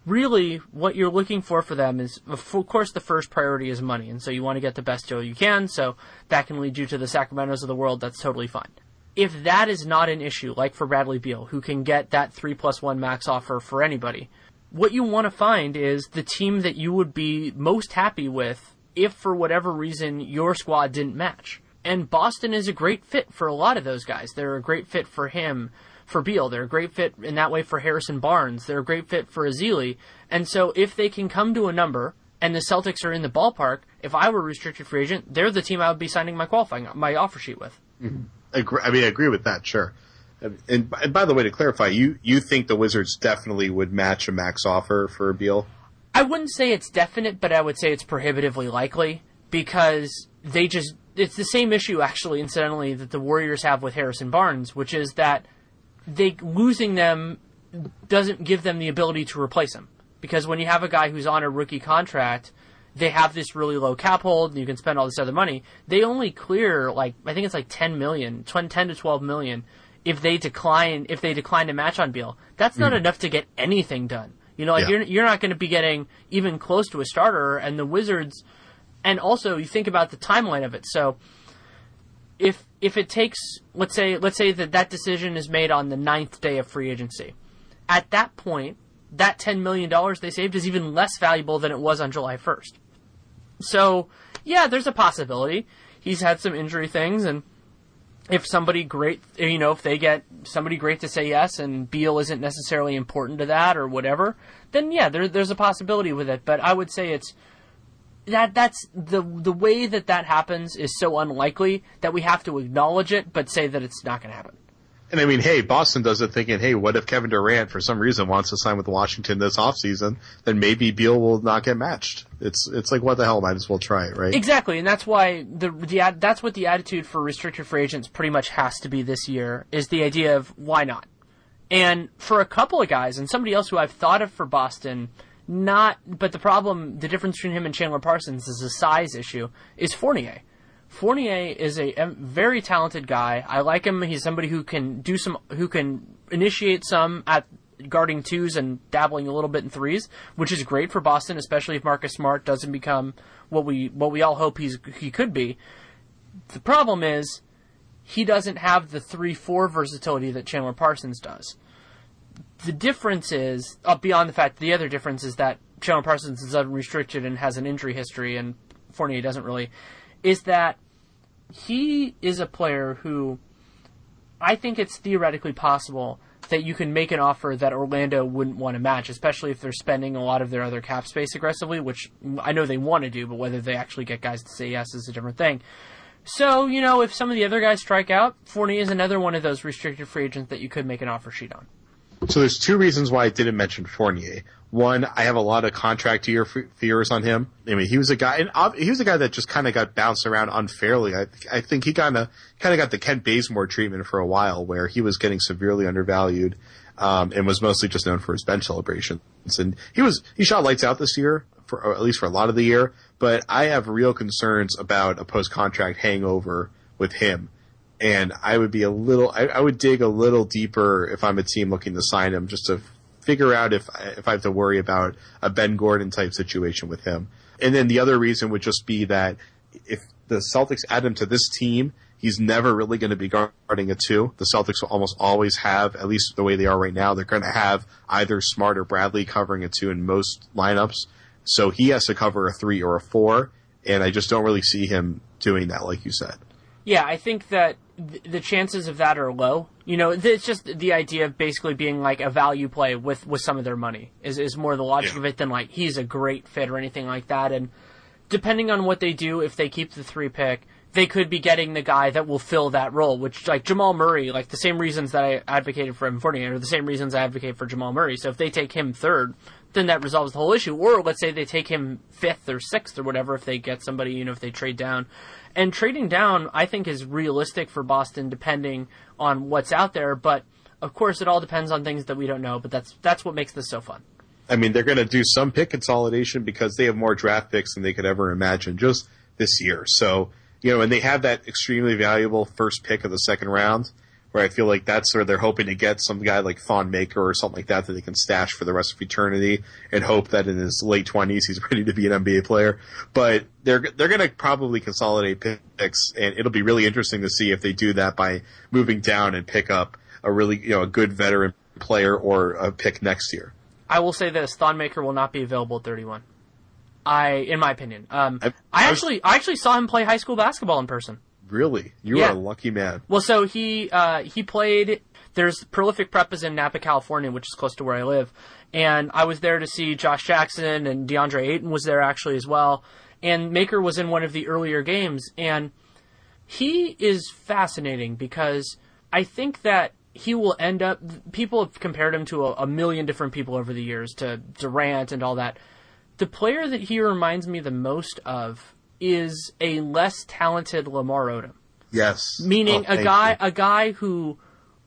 really what you're looking for for them is of course the first priority is money and so you want to get the best deal you can so that can lead you to the sacramentos of the world that's totally fine if that is not an issue, like for Bradley Beal, who can get that three plus one max offer for anybody, what you want to find is the team that you would be most happy with if for whatever reason your squad didn't match. And Boston is a great fit for a lot of those guys. They're a great fit for him, for Beal. They're a great fit in that way for Harrison Barnes. They're a great fit for Ezeli. And so if they can come to a number and the Celtics are in the ballpark, if I were a restricted free agent, they're the team I would be signing my qualifying, my offer sheet with. Mm-hmm. Agree, I mean, I agree with that, sure. And, and by the way, to clarify, you you think the Wizards definitely would match a max offer for Beal? I wouldn't say it's definite, but I would say it's prohibitively likely because they just it's the same issue actually incidentally that the Warriors have with Harrison Barnes, which is that they losing them doesn't give them the ability to replace him. Because when you have a guy who's on a rookie contract, they have this really low cap hold and you can spend all this other money. They only clear like I think it's like 10 million, 10 to 12 million if they decline if they decline to match on Beal. That's not mm. enough to get anything done. You know, like yeah. you're you're not going to be getting even close to a starter and the Wizards and also you think about the timeline of it. So if if it takes let's say let's say that that decision is made on the ninth day of free agency. At that point, that $10 million they saved is even less valuable than it was on July 1st. So, yeah, there's a possibility. He's had some injury things, and if somebody great, you know, if they get somebody great to say yes, and Beal isn't necessarily important to that or whatever, then yeah, there, there's a possibility with it. But I would say it's that that's the the way that that happens is so unlikely that we have to acknowledge it, but say that it's not going to happen. And I mean, hey, Boston does it thinking, hey, what if Kevin Durant for some reason wants to sign with Washington this offseason? Then maybe Beal will not get matched. It's it's like what the hell, might as well try it, right? Exactly, and that's why the the that's what the attitude for restricted free agents pretty much has to be this year is the idea of why not. And for a couple of guys, and somebody else who I've thought of for Boston, not but the problem, the difference between him and Chandler Parsons is a size issue, is Fournier. Fournier is a, a, very talented guy. I like him. He's somebody who can do some, who can initiate some at guarding twos and dabbling a little bit in threes, which is great for Boston, especially if Marcus Smart doesn't become what we what we all hope he's he could be. The problem is he doesn't have the three four versatility that Chandler Parsons does. The difference is, uh, beyond the fact, the other difference is that Chandler Parsons is unrestricted and has an injury history, and Fournier doesn't really is that he is a player who I think it's theoretically possible that you can make an offer that Orlando wouldn't want to match, especially if they're spending a lot of their other cap space aggressively, which I know they want to do, but whether they actually get guys to say yes is a different thing. So, you know, if some of the other guys strike out, Fournier is another one of those restricted free agents that you could make an offer sheet on. So there's two reasons why I didn't mention Fournier. One, I have a lot of contract year fears on him. I mean, he was a guy, and he was a guy that just kind of got bounced around unfairly. I, I think he kind of kind of got the Kent Bazemore treatment for a while, where he was getting severely undervalued, um, and was mostly just known for his bench celebrations. And he was he shot lights out this year, for at least for a lot of the year. But I have real concerns about a post contract hangover with him and I would be a little, I, I, would dig a little deeper if I'm a team looking to sign him, just to figure out if if I have to worry about a Ben Gordon type situation with him. And then the other reason would just be that if the Celtics add him to this team, he's never really going to be guarding a two. The Celtics will almost always have, at least the way they are right now, they're going to have either Smart or Bradley covering a two in most lineups. So he has to cover a three or a four, and I just don't really see him doing that, like you said. Yeah, I think that th- the chances of that are low. You know, it's just the idea of basically being like a value play with, with some of their money is, is more the logic yeah. of it than like he's a great fit or anything like that. And depending on what they do, if they keep the three pick, they could be getting the guy that will fill that role, which like Jamal Murray, like the same reasons that I advocated for him Fournier are the same reasons I advocate for Jamal Murray. So if they take him third, then that resolves the whole issue. Or let's say they take him fifth or sixth or whatever if they get somebody, you know, if they trade down. And trading down, I think, is realistic for Boston depending on what's out there. But Of course, it all depends on things that we don't know, but that's that's what makes this so fun. I mean, they're going to do some pick consolidation because they have more draft picks than they could ever imagine just this year. So, you know, and they have that extremely valuable first pick of the second round where I feel like that's where they're hoping to get some guy like Thon Maker or something like that that they can stash for the rest of eternity and hope that in his late twenties he's ready to be an NBA player. But they're they're going to probably consolidate picks, and it'll be really interesting to see if they do that by moving down and pick up a really you know a good veteran player or a pick next year. I will say this: Thon Maker will not be available at 31. I, in my opinion, um, I, I, I actually I actually saw him play high school basketball in person. Really? You yeah. are a lucky man. Well, so he uh, he played. There's prolific prep is in Napa, California, which is close to where I live, and I was there to see Josh Jackson and DeAndre Ayton was there actually as well, and Maker was in one of the earlier games, and he is fascinating because I think that he will end up. People have compared him to a, a million different people over the years, to Durant and all that. The player that he reminds me the most of is a less talented Lamar Odom. Yes. Meaning oh, a guy you. a guy who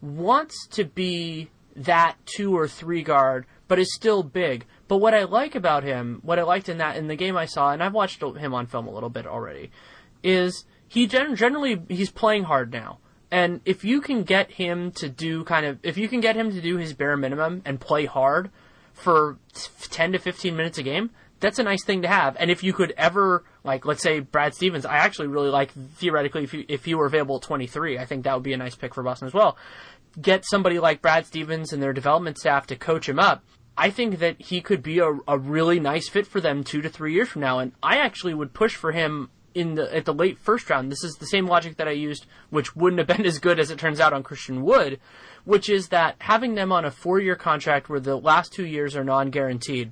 wants to be that two or three guard, but is still big. But what I like about him, what I liked in that in the game I saw, and I've watched him on film a little bit already, is he gen- generally he's playing hard now. And if you can get him to do kind of if you can get him to do his bare minimum and play hard for 10 to 15 minutes a game, that's a nice thing to have. And if you could ever, like, let's say Brad Stevens, I actually really like theoretically if you if you were available at 23, I think that would be a nice pick for Boston as well. Get somebody like Brad Stevens and their development staff to coach him up. I think that he could be a, a really nice fit for them two to three years from now. And I actually would push for him in the at the late first round. This is the same logic that I used, which wouldn't have been as good as it turns out on Christian Wood, which is that having them on a four year contract where the last two years are non guaranteed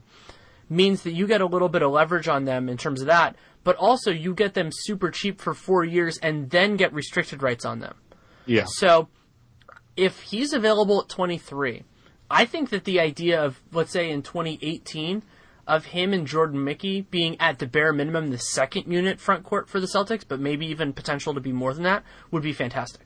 means that you get a little bit of leverage on them in terms of that, but also you get them super cheap for four years and then get restricted rights on them. Yeah. So if he's available at 23, I think that the idea of, let's say in 2018, of him and Jordan Mickey being at the bare minimum the second unit front court for the Celtics, but maybe even potential to be more than that, would be fantastic.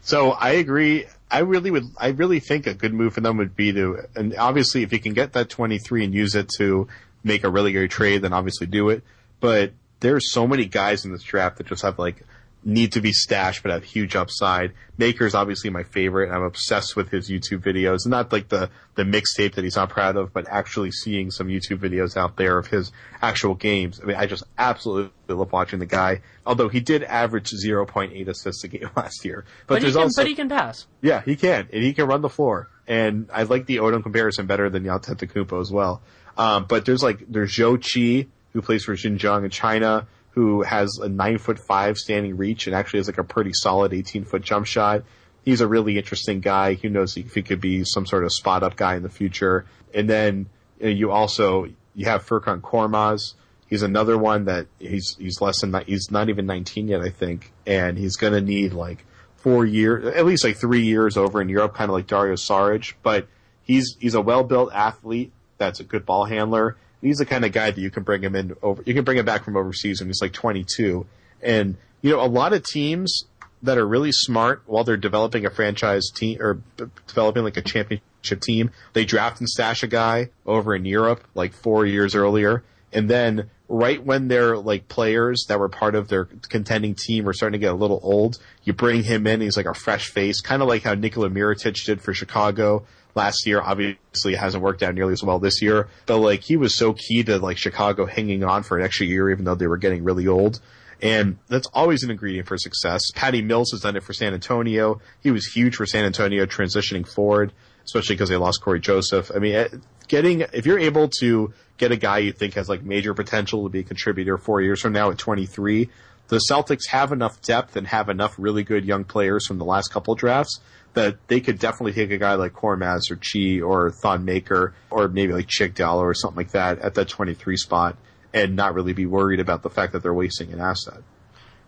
So I agree. I really would. I really think a good move for them would be to, and obviously, if you can get that 23 and use it to make a really great trade, then obviously do it. But there's so many guys in this draft that just have like need to be stashed but have huge upside. Maker's obviously my favorite, I'm obsessed with his YouTube videos. Not like the the mixtape that he's not proud of, but actually seeing some YouTube videos out there of his actual games. I mean, I just absolutely love watching the guy. Although he did average 0.8 assists a game last year, but, but there's can, also but he can pass. Yeah, he can, and he can run the floor. And I like the Odom comparison better than Antetokounmpo as well. Um, but there's like there's Zhou Qi who plays for Xinjiang in China who has a nine foot five standing reach and actually has like a pretty solid 18 foot jump shot. He's a really interesting guy. Who knows if he could be some sort of spot up guy in the future. And then you, know, you also, you have Furkan Korkmaz. He's another one that he's, he's less than, he's not even 19 yet, I think. And he's going to need like four years, at least like three years over in Europe, kind of like Dario Saric. But he's, he's a well built athlete that's a good ball handler he's the kind of guy that you can bring him in over. You can bring him back from overseas when he's like 22. And you know, a lot of teams that are really smart while they're developing a franchise team or developing like a championship team, they draft and stash a guy over in Europe like four years earlier, and then right when their like players that were part of their contending team are starting to get a little old, you bring him in. He's like a fresh face, kind of like how Nikola Mirotic did for Chicago last year. Obviously, hasn't worked out nearly as well this year, but like he was so key to like Chicago hanging on for an extra year, even though they were getting really old. And that's always an ingredient for success. Patty Mills has done it for San Antonio. He was huge for San Antonio transitioning forward, especially because they lost Cory Joseph. I mean, getting, if you're able to get a guy you think has like major potential to be a contributor four years from now at 23, the Celtics have enough depth and have enough really good young players from the last couple drafts that they could definitely take a guy like Korkmaz or Qi or Thon Maker or maybe like Cheick Diallo or something like that at that 23 spot and not really be worried about the fact that they're wasting an asset.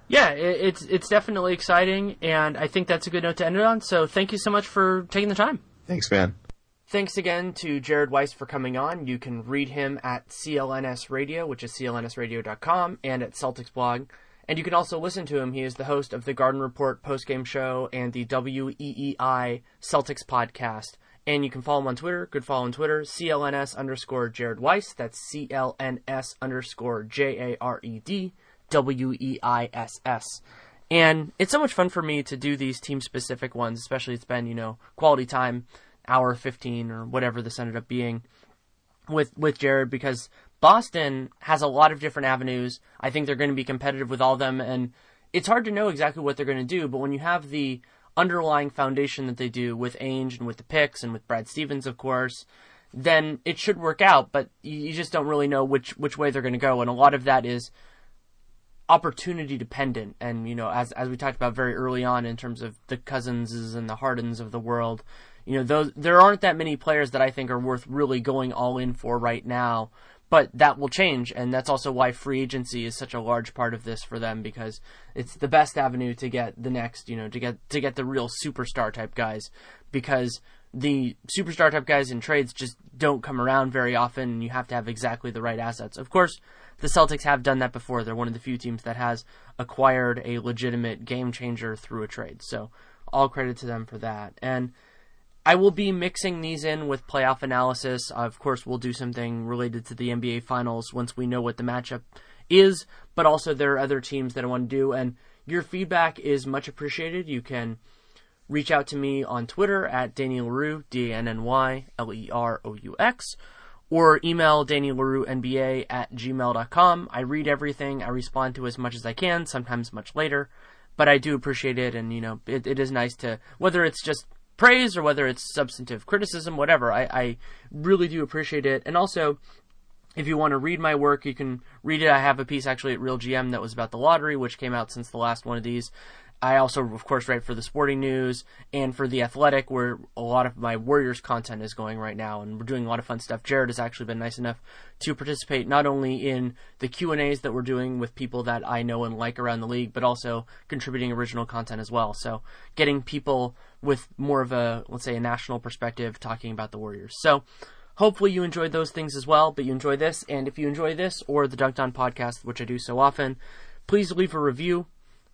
Yeah, it's it's definitely exciting, and I think that's a good note to end it on. So thank you so much for taking the time. Thanks, man. Thanks again to Jared Weiss for coming on. You can read him at CLNS Radio, which is clnsradio.com, and at Celtics Blog. And you can also listen to him. He is the host of the Garden Report postgame show and the WEEI Celtics podcast. And you can follow him on Twitter. Good follow on Twitter. CLNS underscore Jared Weiss. That's CLNS underscore J A R E D W E I S S. And it's so much fun for me to do these team specific ones, especially it's been, you know, quality time, hour 15 or whatever this ended up being with, with Jared because Boston has a lot of different avenues. I think they're going to be competitive with all of them, and it's hard to know exactly what they're going to do. But when you have the underlying foundation that they do with Ainge and with the picks and with Brad Stevens, of course, then it should work out. But you just don't really know which which way they're going to go, and a lot of that is opportunity dependent. And you know, as as we talked about very early on in terms of the Cousinses and the Hardens of the world, you know, those there aren't that many players that I think are worth really going all in for right now but that will change, and that's also why free agency is such a large part of this for them because it's the best avenue to get the next, you know, to get to get the real superstar type guys because the superstar type guys in trades just don't come around very often and you have to have exactly the right assets. Of course, the Celtics have done that before. They're one of the few teams that has acquired a legitimate game changer through a trade. So, all credit to them for that. And I will be mixing these in with playoff analysis. Of course, we'll do something related to the NBA Finals once we know what the matchup is, but also there are other teams that I want to do, and your feedback is much appreciated. You can reach out to me on Twitter at Danny Leroux, D A N N Y L E R O U X, or email DannyLerouxNBA at gmail.com. I read everything, I respond to as much as I can, sometimes much later, but I do appreciate it, and you know, it, it is nice to, whether it's just praise or whether it's substantive criticism, whatever. I, I really do appreciate it. And also, if you want to read my work, you can read it. I have a piece actually at RealGM that was about the lottery, which came out since the last one of these. I also, of course, write for the Sporting News and for the Athletic, where a lot of my Warriors content is going right now, and we're doing a lot of fun stuff. Jared has actually been nice enough to participate not only in the Q and A's that we're doing with people that I know and like around the league, but also contributing original content as well. So, getting people with more of a, let's say, a national perspective talking about the Warriors. So, hopefully you enjoyed those things as well, but you enjoy this, and if you enjoy this or the Dunked On podcast, which I do so often, please leave a review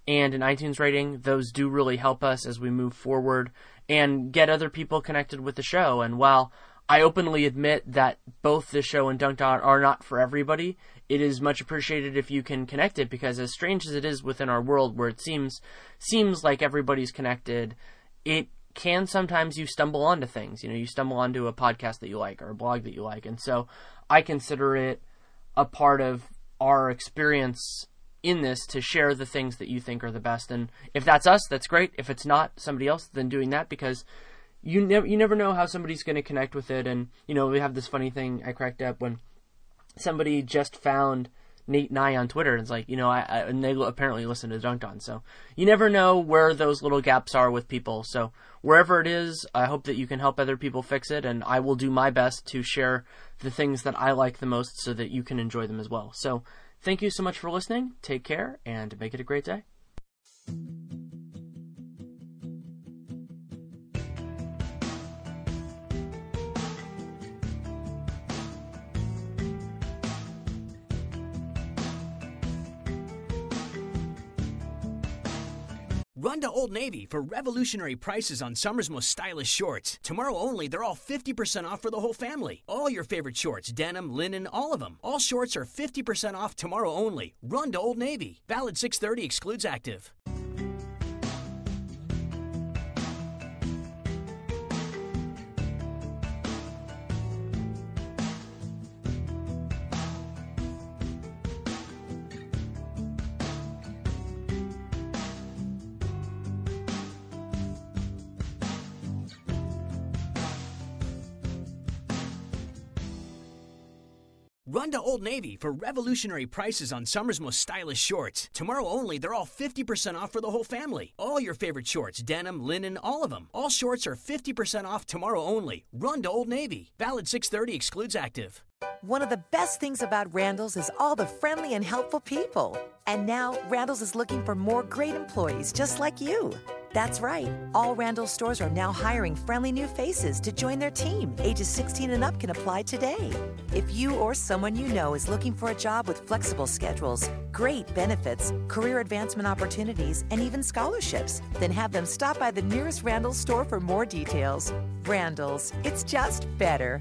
and an iTunes rating. Those do really help us as we move forward and get other people connected with the show. And while I openly admit that both the show and Dunked On are not for everybody, it is much appreciated if you can connect it because as strange as it is within our world where it seems seems like everybody's connected, it can sometimes you stumble onto things. You know, you stumble onto a podcast that you like or a blog that you like. And so I consider it a part of our experience in this to share the things that you think are the best. And if that's us, that's great. If it's not somebody else, then doing that because you never you never know how somebody's going to connect with it. And you know, we have this funny thing I cracked up when somebody just found Nate Nye on Twitter. And it's like, you know, I, I, and they apparently listen to Dunked On. So you never know where those little gaps are with people. So wherever it is, I hope that you can help other people fix it. And I will do my best to share the things that I like the most so that you can enjoy them as well. So Thank you so much for listening. Take care and make it a great day. Run to Old Navy for revolutionary prices on summer's most stylish shorts. Tomorrow only, they're all 50% off for the whole family. All your favorite shorts, denim, linen, all of them. All shorts are 50% off tomorrow only. Run to Old Navy. Valid 630 excludes active. Run to Old Navy for revolutionary prices on summer's most stylish shorts. Tomorrow only, they're all 50% off for the whole family. All your favorite shorts, denim, linen, all of them. All shorts are 50% off tomorrow only. Run to Old Navy. Valid 630 excludes active. One of the best things about Randall's is all the friendly and helpful people. And now, Randall's is looking for more great employees just like you. That's right. All Randall stores are now hiring friendly new faces to join their team. Ages 16 and up can apply today. If you or someone you know is looking for a job with flexible schedules, great benefits, career advancement opportunities, and even scholarships, then have them stop by the nearest Randall store for more details. Randall's, it's just better.